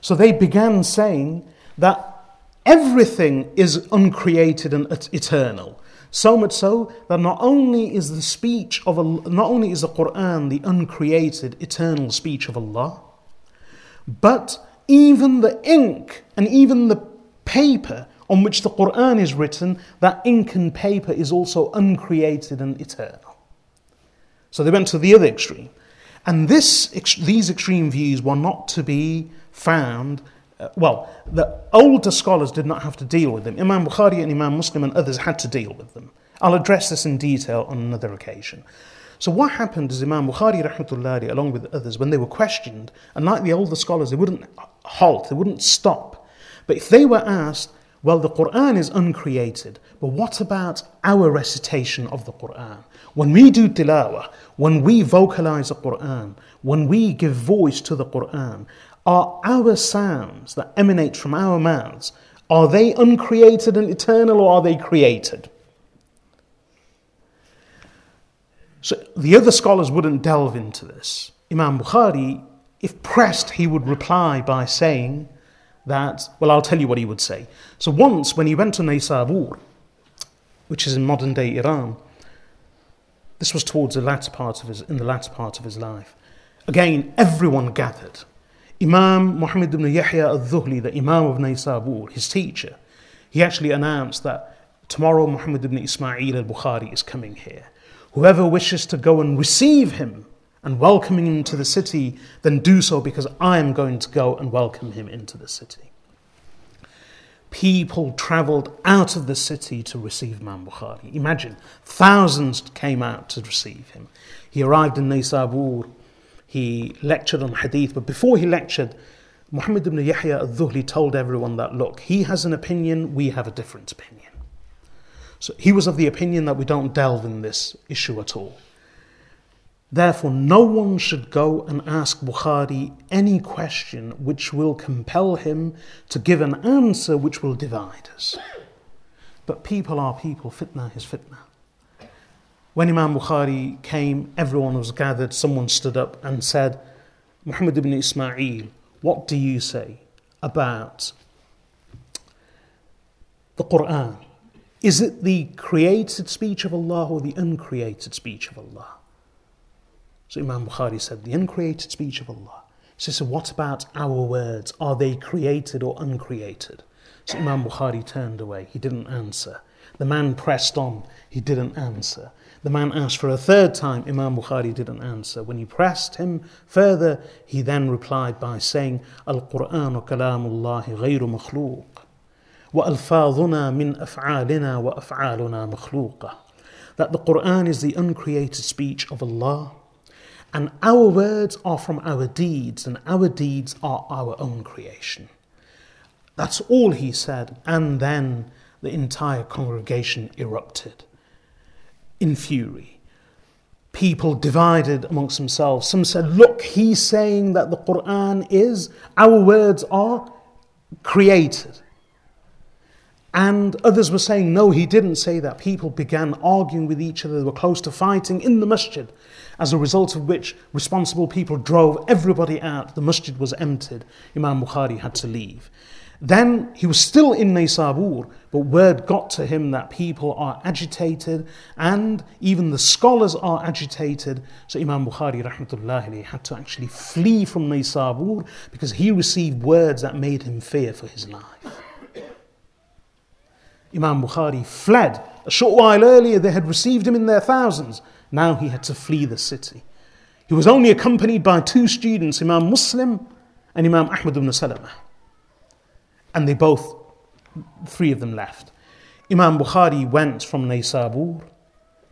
So they began saying that everything is uncreated and eternal. So much so that not only is the speech of Allah, not only is the Quran the uncreated, eternal speech of Allah, but even the ink and even the paper on which the Quran is written, that ink and paper is also uncreated and eternal. So they went to the other extreme. And this, these extreme views were not to be found. Uh, well, the older scholars did not have to deal with them. Imam Bukhari and Imam Muslim and others had to deal with them. I'll address this in detail on another occasion. So what happened is Imam Bukhari rahmatullahi along with others, when they were questioned, and like the older scholars, they wouldn't halt, they wouldn't stop. But if they were asked, well, the Quran is uncreated, but what about our recitation of the Quran? When we do tilawah, when we vocalize the Quran, when we give voice to the Quran, are our sounds that emanate from our mouths, are they uncreated and eternal or are they created? So the other scholars wouldn't delve into this. Imam Bukhari, if pressed, he would reply by saying that, well, I'll tell you what he would say. So once when he went to Naysabur, which is in modern day Iran, this was towards the latter part of his, in the latter part of his life. Again, everyone gathered. Imam Muhammad ibn Yahya al-Dhuhli, the Imam of Naysabur, his teacher, he actually announced that tomorrow Muhammad ibn Ismail al-Bukhari is coming here. Whoever wishes to go and receive him and welcome him to the city, then do so because I am going to go and welcome him into the city people traveled out of the city to receive Imam Bukhari. Imagine, thousands came out to receive him. He arrived in Naysabur, he lectured on hadith, but before he lectured, Muhammad ibn Yahya al-Dhuhli told everyone that, look, he has an opinion, we have a different opinion. So he was of the opinion that we don't delve in this issue at all. Therefore, no one should go and ask Bukhari any question which will compel him to give an answer which will divide us. But people are people, fitna is fitna. When Imam Bukhari came, everyone was gathered, someone stood up and said, Muhammad ibn Ismail, what do you say about the Quran, is it the created speech of Allah or the uncreated speech of Allah? So Imam Bukhari said, the uncreated speech of Allah. So, he said, what about our words? Are they created or uncreated? So Imam Bukhari turned away. He didn't answer. The man pressed on. He didn't answer. The man asked for a third time. Imam Bukhari didn't answer. When he pressed him further, he then replied by saying, Al-Qur'an kalamullahi ghayru makhluq. وألفاظنا من أفعالنا وأفعالنا مخلوقة that the Quran is the uncreated speech of Allah and our words are from our deeds and our deeds are our own creation. That's all he said and then the entire congregation erupted in fury. People divided amongst themselves. Some said, Look, he's saying that the Quran is, our words are created. And others were saying, no, he didn't say that. People began arguing with each other. They were close to fighting in the masjid, as a result of which responsible people drove everybody out. The masjid was emptied. Imam Bukhari had to leave. Then he was still in Naysabur, but word got to him that people are agitated and even the scholars are agitated. So Imam Bukhari rahmatullahi had to actually flee from Naysabur because he received words that made him fear for his life. Imam Bukhari fled. A short while earlier, they had received him in their thousands. Now he had to flee the city. He was only accompanied by two students, Imam Muslim and Imam Ahmad ibn Salamah. And they both, three of them left. Imam Bukhari went from Naysabur.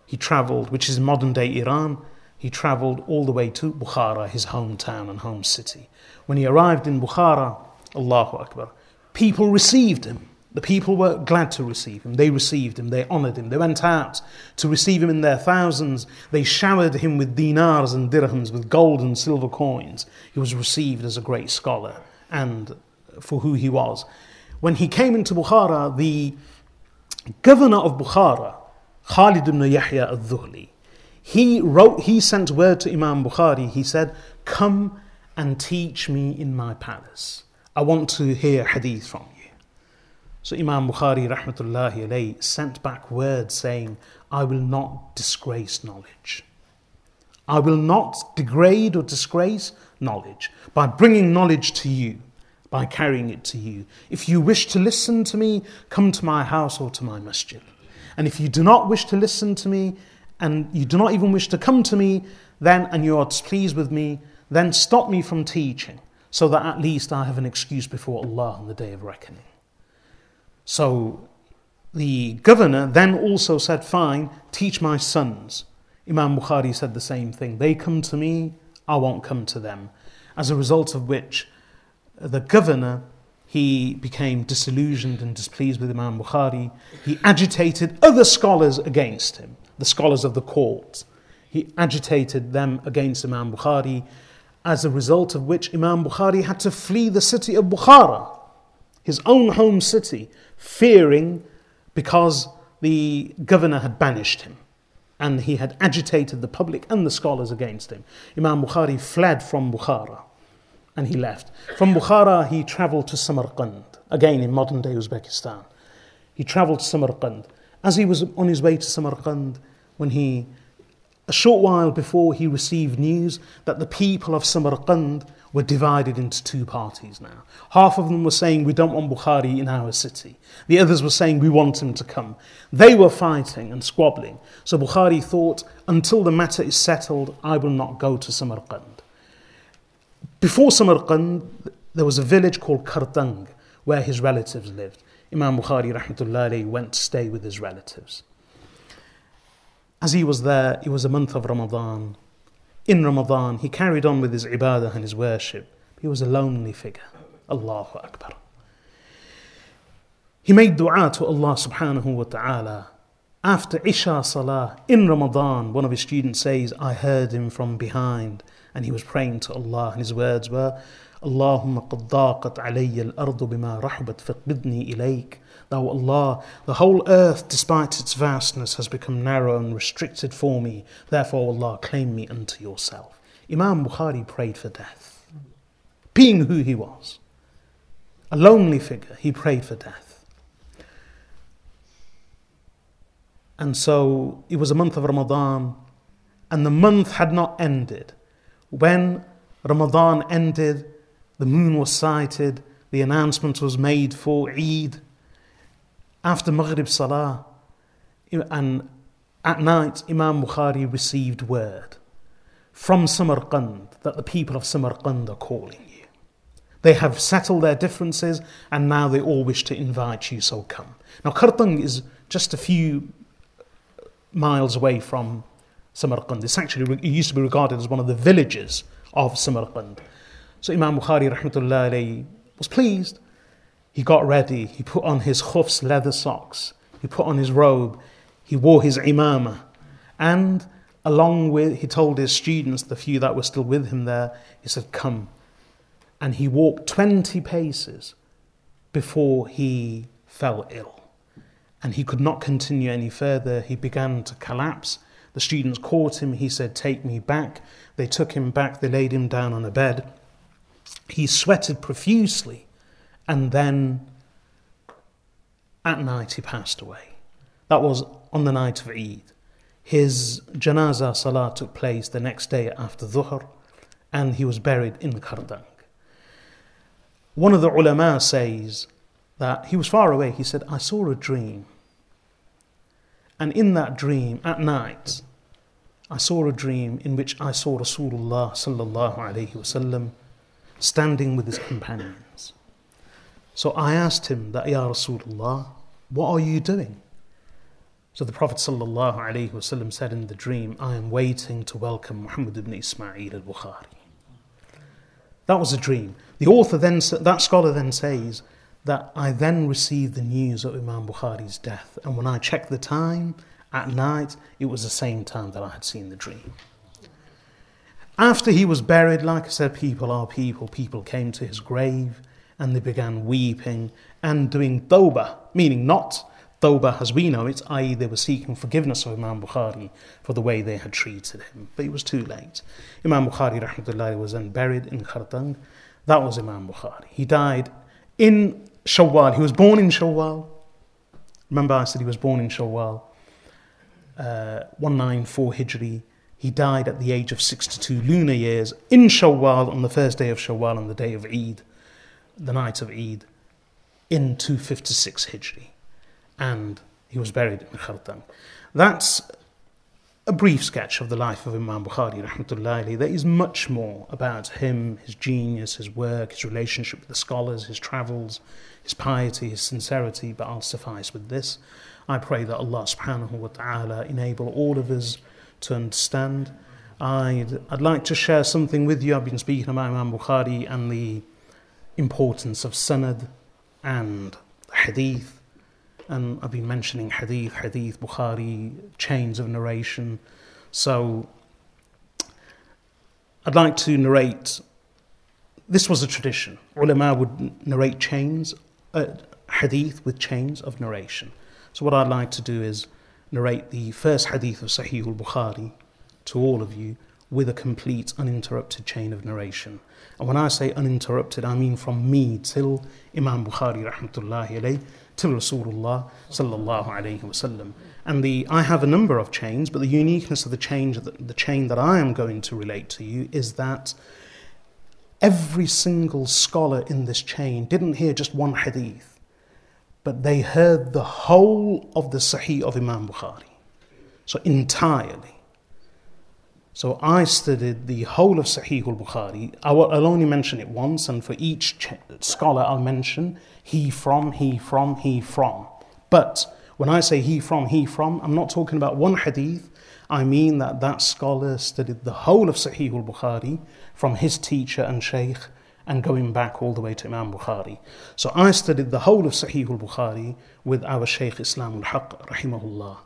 He travelled, which is modern day Iran. He travelled all the way to Bukhara, his hometown and home city. When he arrived in Bukhara, Allahu Akbar, people received him. The people were glad to receive him. They received him. They honored him. They went out to receive him in their thousands. They showered him with dinars and dirhams, with gold and silver coins. He was received as a great scholar and for who he was. When he came into Bukhara, the governor of Bukhara, Khalid ibn Yahya al-Dhuhli, he wrote, he sent word to Imam Bukhari. He said, "Come and teach me in my palace. I want to hear hadith from you." So Imam Bukhari rahmatullahi alayhi sent back word saying, I will not disgrace knowledge. I will not degrade or disgrace knowledge by bringing knowledge to you, by carrying it to you. If you wish to listen to me, come to my house or to my masjid. And if you do not wish to listen to me, and you do not even wish to come to me, then, and you are displeased with me, then stop me from teaching, so that at least I have an excuse before Allah on the day of reckoning. So the governor then also said, Fine, teach my sons. Imam Bukhari said the same thing. They come to me, I won't come to them. As a result of which, the governor he became disillusioned and displeased with Imam Bukhari. He agitated other scholars against him, the scholars of the court. He agitated them against Imam Bukhari, as a result of which Imam Bukhari had to flee the city of Bukhara, his own home city, fearing because the governor had banished him and he had agitated the public and the scholars against him. Imam Bukhari fled from Bukhara and he left. From Bukhara, he traveled to Samarkand, again in modern day Uzbekistan. He traveled to Samarkand. As he was on his way to Samarkand, when he, a short while before, he received news that the people of Samarkand were divided into two parties now. Half of them were saying, We don't want Bukhari in our city. The others were saying, We want him to come. They were fighting and squabbling. So Bukhari thought, Until the matter is settled, I will not go to Samarkand. Before Samarkand, there was a village called Kartang where his relatives lived. Imam Bukhari rahmatullahi went to stay with his relatives. As he was there, it was a month of Ramadan in Ramadan, he carried on with his ibadah and his worship. He was a lonely figure. Allahu Akbar. He made dua to Allah subhanahu wa ta'ala. After Isha Salah in Ramadan, one of his students says, I heard him from behind and he was praying to Allah and his words were, اللهم قد ضاقت علي الأرض بما رحبت فاقبضني إليك Thou Allah, the whole earth, despite its vastness, has become narrow and restricted for me. Therefore, Allah, claim me unto yourself. Imam Bukhari prayed for death. Being who he was, a lonely figure, he prayed for death. And so it was a month of Ramadan, and the month had not ended. when Ramadan ended, the moon was sighted, the announcement was made for Eid. After Maghrib Salah, and at night, Imam Bukhari received word from Samarkand that the people of Samarkand are calling you. They have settled their differences and now they all wish to invite you, so come. Now, Kartang is just a few miles away from Samarkand. It's actually, it used to be regarded as one of the villages of Samarkand. So Imam Bukhari rahmatullah was pleased. He got ready. He put on his khufs, leather socks. He put on his robe. He wore his imama. And along with, he told his students, the few that were still with him there, he said, Come. And he walked 20 paces before he fell ill. And he could not continue any further. He began to collapse. The students caught him. He said, Take me back. They took him back. They laid him down on a bed. He sweated profusely. And then at night he passed away. That was on the night of Eid. His janazah salah took place the next day after Dhuhr, and he was buried in Khartang. One of the ulama says that he was far away. He said, I saw a dream. And in that dream, at night, I saw a dream in which I saw Rasulullah sallallahu alayhi wasallam standing with his companions. So I asked him that, Ya Rasulullah, what are you doing? So the Prophet sallallahu alayhi wasallam said in the dream, I am waiting to welcome Muhammad ibn Ismail al Bukhari. That was a dream. The author then, that scholar then says that I then received the news of Imam Bukhari's death. And when I checked the time at night, it was the same time that I had seen the dream. After he was buried, like I said, people are people. People came to his grave and they began weeping and doing tawbah, meaning not Tawbah as we know it, i.e., they were seeking forgiveness of Imam Bukhari for the way they had treated him. But it was too late. Imam Bukhari rahmatullahi, was then buried in Khartang. That was Imam Bukhari. He died in Shawwal. He was born in Shawwal. Remember, I said he was born in Shawwal, uh, 194 Hijri. He died at the age of 62 lunar years in Shawwal on the first day of Shawwal on the day of Eid, the night of Eid, in 256 Hijri and he was buried in Khartang. That's a brief sketch of the life of Imam Bukhari rahmatullahi. There is much more about him, his genius, his work, his relationship with the scholars, his travels, his piety, his sincerity, but I'll suffice with this. I pray that Allah subhanahu wa ta'ala enable all of us to understand. I'd, I'd like to share something with you. I've been speaking about Imam Bukhari and the importance of sanad and hadith and I've been mentioning hadith, hadith, Bukhari, chains of narration. So I'd like to narrate. This was a tradition. Ulama would narrate chains, uh, hadith with chains of narration. So what I'd like to do is narrate the first hadith of Sahih al-Bukhari to all of you with a complete uninterrupted chain of narration. And when I say uninterrupted, I mean from me till Imam Bukhari rahmatullahi alayh to Rasulullah sallallahu alayhi wasallam. And the I have a number of chains, but the uniqueness of the chain, the chain that I am going to relate to you is that every single scholar in this chain didn't hear just one hadith, but they heard the whole of the Sahih of Imam Bukhari. So entirely. So I studied the whole of Sahih al-Bukhari. I'll only mention it once, and for each scholar I'll mention he from, he from, he from. But when I say he from, he from, I'm not talking about one hadith. I mean that that scholar studied the whole of Sahih al-Bukhari from his teacher and Shaykh and going back all the way to Imam Bukhari. So I studied the whole of Sahih al-Bukhari with our Shaykh Islam al-Haq rahimahullah.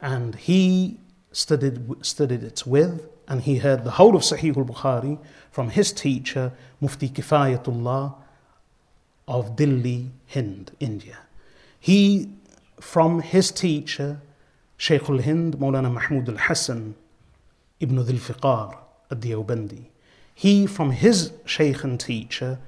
And he studied, studied it with, and he heard the whole of Sahih al Bukhari from his teacher, Mufti Kifayatullah of Delhi, Hind, India. He, from his teacher, Shaykh al Hind, Maulana Mahmud al Hassan, Ibn Dhil Fiqar. He, from his Shaykh and teacher,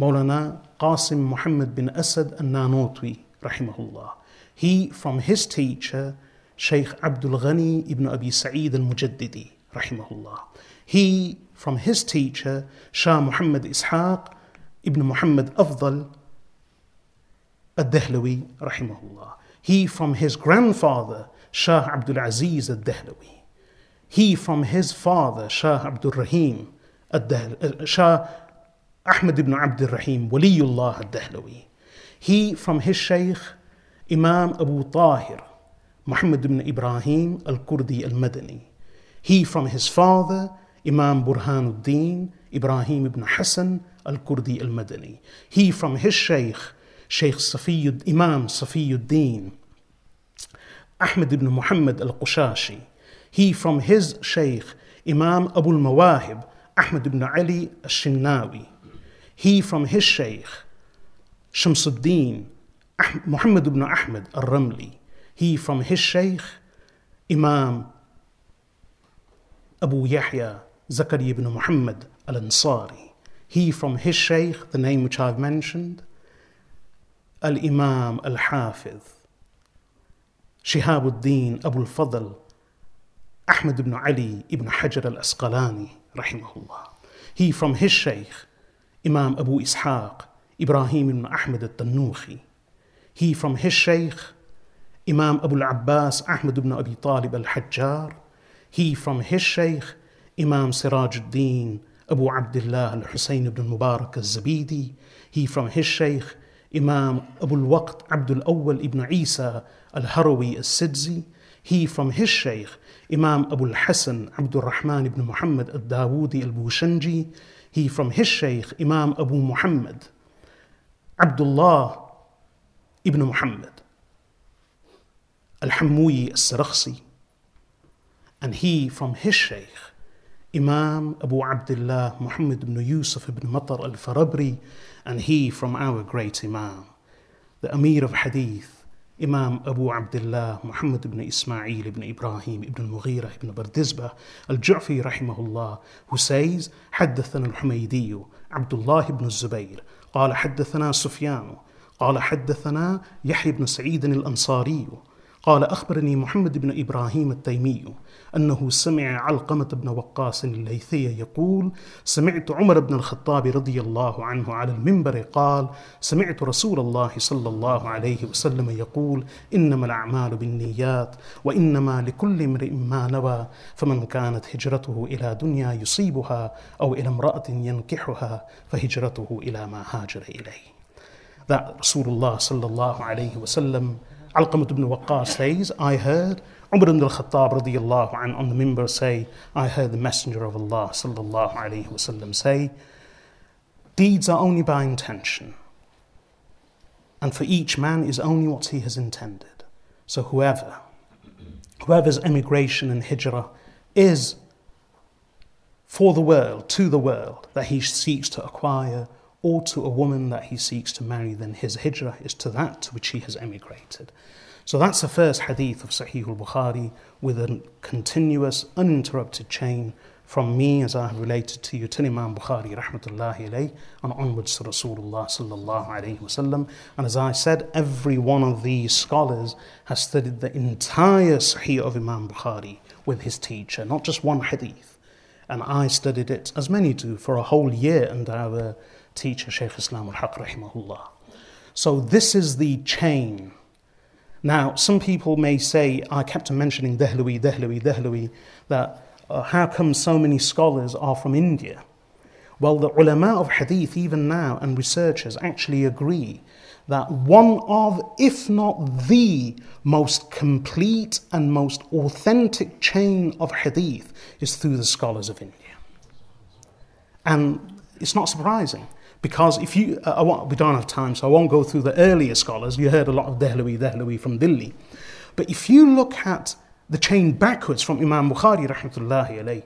Maulana Qasim Muhammad bin Asad al Nanotwi, rahimahullah. He, from his teacher, Sheikh Abdul Ghani ibn Abi Sa'id al-Mujaddidi, rahimahullah. He, from his teacher, Shah Muhammad Ishaq ibn Muhammad Afdal al-Dahlawi, rahimahullah. He, from his grandfather, Shah Abdul Aziz al-Dahlawi. He, from his father, Shah Abdul Rahim, uh, Shah Ahmad ibn Abdul Rahim, Waliullah al-Dahlawi. He, from his Shaykh, Imam Abu Tahir, Muhammad ibn Ibrahim al-Kurdi al-Madani. He, from his father, Imam Burhanuddin, Ibrahim ibn Hassan al-Kurdi al-Madani. He, from his Shaykh, Shaykh Safiyud, Imam Safiyuddin, Ahmed ibn Muhammad al-Qushashi. He, from his Shaykh, Imam Abu al-Mawahib, Ahmed ibn Ali al-Shinnawi. He, from his Shaykh, Shamsuddin, Muhammad ibn Ahmed al-Ramli. He, from his Shaykh, Imam Abu Yahya Zakaria ibn Muhammad al-Ansari. He, from his Shaykh, the name which I've mentioned, Al-Imam al-Hafiz, Shihabuddin Abu al-Fadl, Ahmed ibn Ali ibn Hajar al-Asqalani, rahimahullah. He, from his Shaykh, Imam Abu Ishaq, Ibrahim ibn Ahmed al-Tannuhi. He from his Shaykh, Imam Abu al-Abbas Ahmed ibn Abi Talib al-Hajjar. He from his Shaykh, Imam Siraj al-Din Abu Abdullah al-Hussein ibn Mubarak al-Zabidi. He from his Shaykh, Imam Abu al-Waqt Abdul Awwal ibn Isa al-Harawi al-Sijzi. He from his Shaykh, Imam Abu al-Hasan Abdul Rahman ibn Muhammad al-Dawudi al-Bushanji. He from his Shaykh, Imam Abu Muhammad Abdullah ibn Muhammad Al-Hammuyi al-Sarakhsi and he from his Shaykh Imam Abu Abdullah Muhammad ibn Yusuf ibn Matar al-Farabri and he from our great Imam the Amir of Hadith Imam Abu Abdullah Muhammad ibn Ismail ibn Ibrahim ibn Mughira ibn Bardizbah al-Ju'fi rahimahullah who says حدثنا الحميدي عبد الله ibn الزبير قال حدثنا سفيان قال حدثنا يحيى بن سعيد الأنصاري قال أخبرني محمد بن إبراهيم التيمي أنه سمع علقمة بن وقاص الليثي يقول سمعت عمر بن الخطاب رضي الله عنه على المنبر قال سمعت رسول الله صلى الله عليه وسلم يقول إنما الأعمال بالنيات وإنما لكل امرئ ما نوى فمن كانت هجرته إلى دنيا يصيبها أو إلى امرأة ينكحها فهجرته إلى ما هاجر إليه. That Rasulullah sallallahu alayhi wasallam Alqamah ibn Waqqas says, I heard Umar ibn al-Khattab radiyallahu an on the minbar say, I heard the Messenger of Allah sallallahu alayhi wasallam say, deeds are only by intention. And for each man is only what he has intended. So whoever, whoever's emigration and hijrah is for the world, to the world, that he seeks to acquire, or to a woman that he seeks to marry, then his hijrah is to that to which he has emigrated. So that's the first hadith of Sahih al Bukhari with a continuous, uninterrupted chain from me as I have related to you to Imam Bukhari rahmatullahi alayh and onwards to Rasulullah sallallahu alayhi wasallam. And as I said, every one of these scholars has studied the entire Sahih of Imam Bukhari with his teacher, not just one hadith. And I studied it, as many do, for a whole year under our teacher, Shaykh Islam al-Haq rahimahullah. So this is the chain now, some people may say, I kept mentioning Dehlawi, Dehlawi, Dehlawi, that uh, how come so many scholars are from India? Well, the ulama of hadith, even now, and researchers actually agree that one of, if not the most complete and most authentic chain of hadith is through the scholars of India. And it's not surprising. Because if you, uh, want, we don't have time, so I won't go through the earlier scholars. You heard a lot of Dehlawi, Dehlawi from Delhi. But if you look at the chain backwards from Imam Bukhari, rahmatullahi alayh,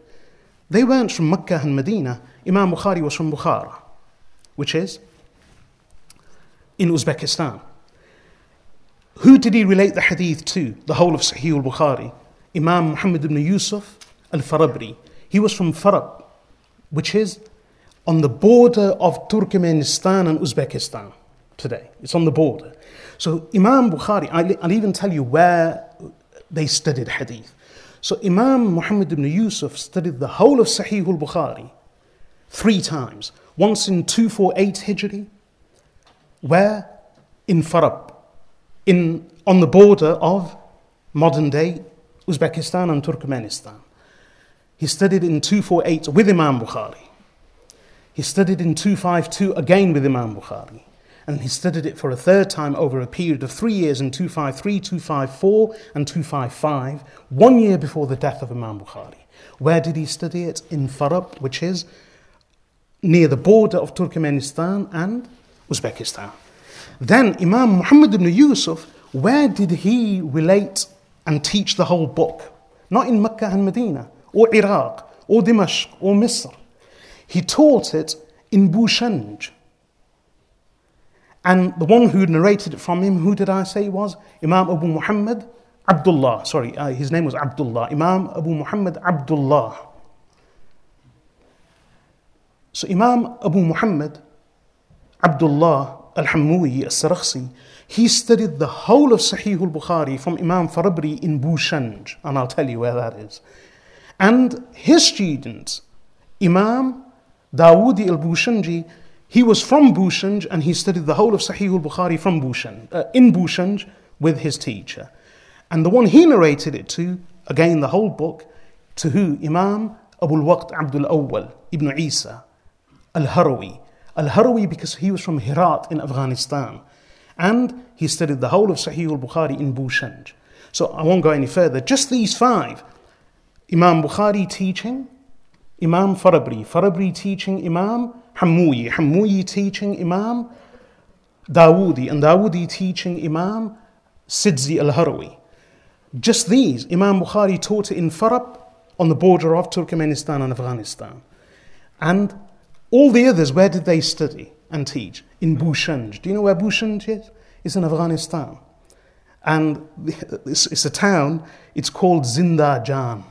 they weren't from Mecca and Medina. Imam Bukhari was from Bukhara, which is in Uzbekistan. Who did he relate the hadith to? The whole of Sahih al Bukhari. Imam Muhammad ibn Yusuf al Farabri. He was from Farab, which is on the border of Turkmenistan and Uzbekistan today. It's on the border. So Imam Bukhari, I'll even tell you where they studied hadith. So Imam Muhammad ibn Yusuf studied the whole of Sahih al-Bukhari three times. Once in 248 Hijri, where in Farab, in, on the border of modern day Uzbekistan and Turkmenistan. He studied in 248 with Imam Bukhari. He studied in 252 again with Imam Bukhari. And he studied it for a third time over a period of three years in 253, 254, and 255, one year before the death of Imam Bukhari. Where did he study it? In Farab, which is near the border of Turkmenistan and Uzbekistan. Then Imam Muhammad ibn Yusuf, where did he relate and teach the whole book? Not in Mecca and Medina, or Iraq, or Dimashq, or Misr. He taught it in Bushanj. And the one who narrated it from him, who did I say was? Imam Abu Muhammad Abdullah. Sorry, uh, his name was Abdullah. Imam Abu Muhammad Abdullah. So Imam Abu Muhammad Abdullah al-Hammuyi al-Sarakhsi, he studied the whole of Sahih al-Bukhari from Imam Farabri in Bushanj, and I'll tell you where that is. And his student, Imam Dawoodi al-Bushanji, he was from Bushanj and he studied the whole of Sahih al-Bukhari from Bushanj, uh, in Bushanj with his teacher. And the one he narrated it to, again the whole book, to who? Imam Abu al-Waqt Abdul Awwal ibn Isa al-Harawi. Al-Harawi because he was from Herat in Afghanistan. And he studied the whole of Sahih al-Bukhari in Bushanj. So I won't go any further. Just these five. Imam Bukhari teaching, Imam Farabri, Farabri teaching Imam Hammuyi, Hammuyi teaching Imam Dawoodi, and Dawoodi teaching Imam Sijzi al-Harawi. Just these, Imam Bukhari taught it in Farab on the border of Turkmenistan and Afghanistan. And all the others, where did they study and teach? In Bushanj. Do you know where Bushanj is? It's in Afghanistan. And it's, it's a town, it's called Zindajan.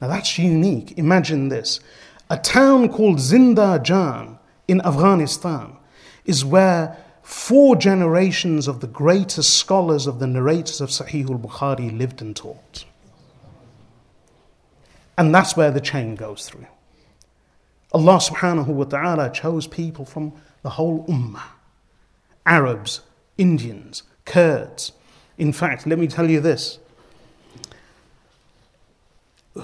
Now that's unique. Imagine this. A town called Zindajan in Afghanistan is where four generations of the greatest scholars of the narrators of Sahih al Bukhari lived and taught. And that's where the chain goes through. Allah subhanahu wa ta'ala chose people from the whole ummah Arabs, Indians, Kurds. In fact, let me tell you this.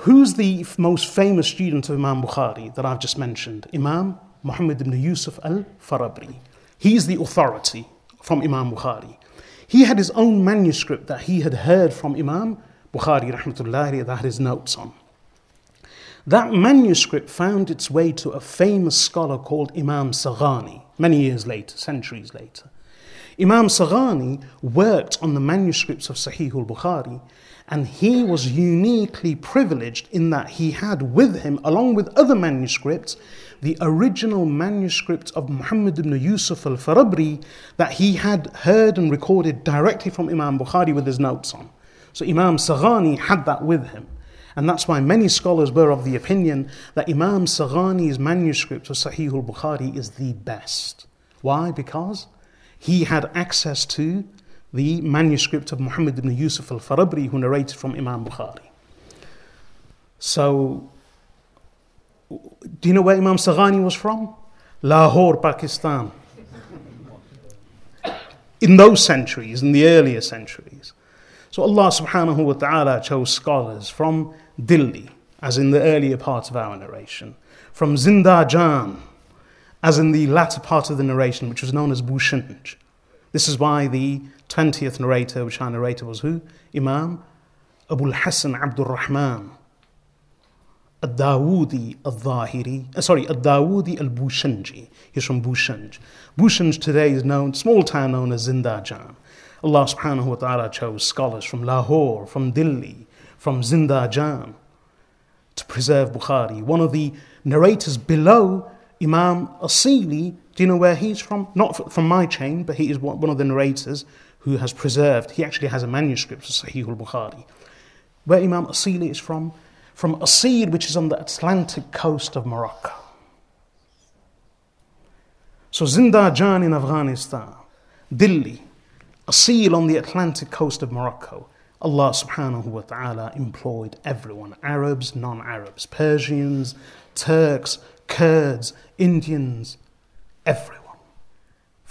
Who's the most famous student of Imam Bukhari that I've just mentioned? Imam Muhammad ibn Yusuf al Farabri. He's the authority from Imam Bukhari. He had his own manuscript that he had heard from Imam Bukhari, rahmatullahi, that had his notes on. That manuscript found its way to a famous scholar called Imam Saghani many years later, centuries later. Imam Saghani worked on the manuscripts of Sahih al Bukhari, and he was uniquely privileged in that he had with him, along with other manuscripts, the original manuscript of Muhammad ibn Yusuf al Farabri that he had heard and recorded directly from Imam Bukhari with his notes on. So Imam Saghani had that with him. And that's why many scholars were of the opinion that Imam Saghani's manuscript of Sahih al Bukhari is the best. Why? Because he had access to the manuscript of Muhammad ibn Yusuf al Farabri, who narrated from Imam Bukhari. So, do you know where Imam Saghani was from? Lahore, Pakistan. In those centuries, in the earlier centuries. So Allah subhanahu wa ta'ala chose scholars from Dilli, as in the earlier part of our narration, from Zindajan, as in the latter part of the narration, which was known as Bushanj. This is why the 20th narrator, which I narrated, was who? Imam Abu al-Hasan Abdul Rahman Al-Dawoodi al-Zahiri, uh, sorry, Al-Dawoodi al-Bushanji. He's from Bushanj. Bushanj today is known, small town known as Zindajan. Allah subhanahu wa ta'ala chose scholars from Lahore, from Delhi, from Zindajan to preserve Bukhari. One of the narrators below Imam Asili, do you know where he's from? Not from my chain, but he is one of the narrators who has preserved. He actually has a manuscript of Sahih al Bukhari. Where Imam Asili is from? From Asir, which is on the Atlantic coast of Morocco. So Zindajan in Afghanistan, Delhi, Asil on the Atlantic coast of Morocco, Allah subhanahu wa ta'ala employed everyone Arabs, non Arabs, Persians, Turks, Kurds, Indians, everyone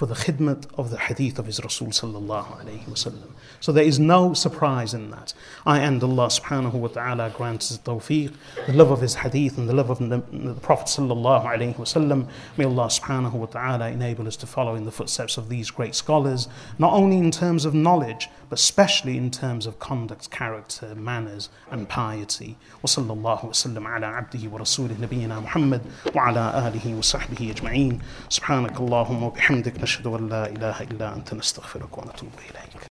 for the khidmat of the hadith of his Rasul sallallahu alayhi wasallam. So there is no surprise in that. I and Allah subhanahu wa ta'ala grants us tawfiq, the love of his hadith and the love of the, Prophet sallallahu alayhi wasallam. May Allah subhanahu wa ta'ala enable us to follow in the footsteps of these great scholars, not only in terms of knowledge, especially in terms of conduct, character, manners, and piety. وصلى الله وسلم على عبده ورسوله نبينا محمد وعلى آله وصحبه أجمعين سبحانك اللهم وبحمدك نشهد أن لا إله إلا أنت نستغفرك ونتوب إليك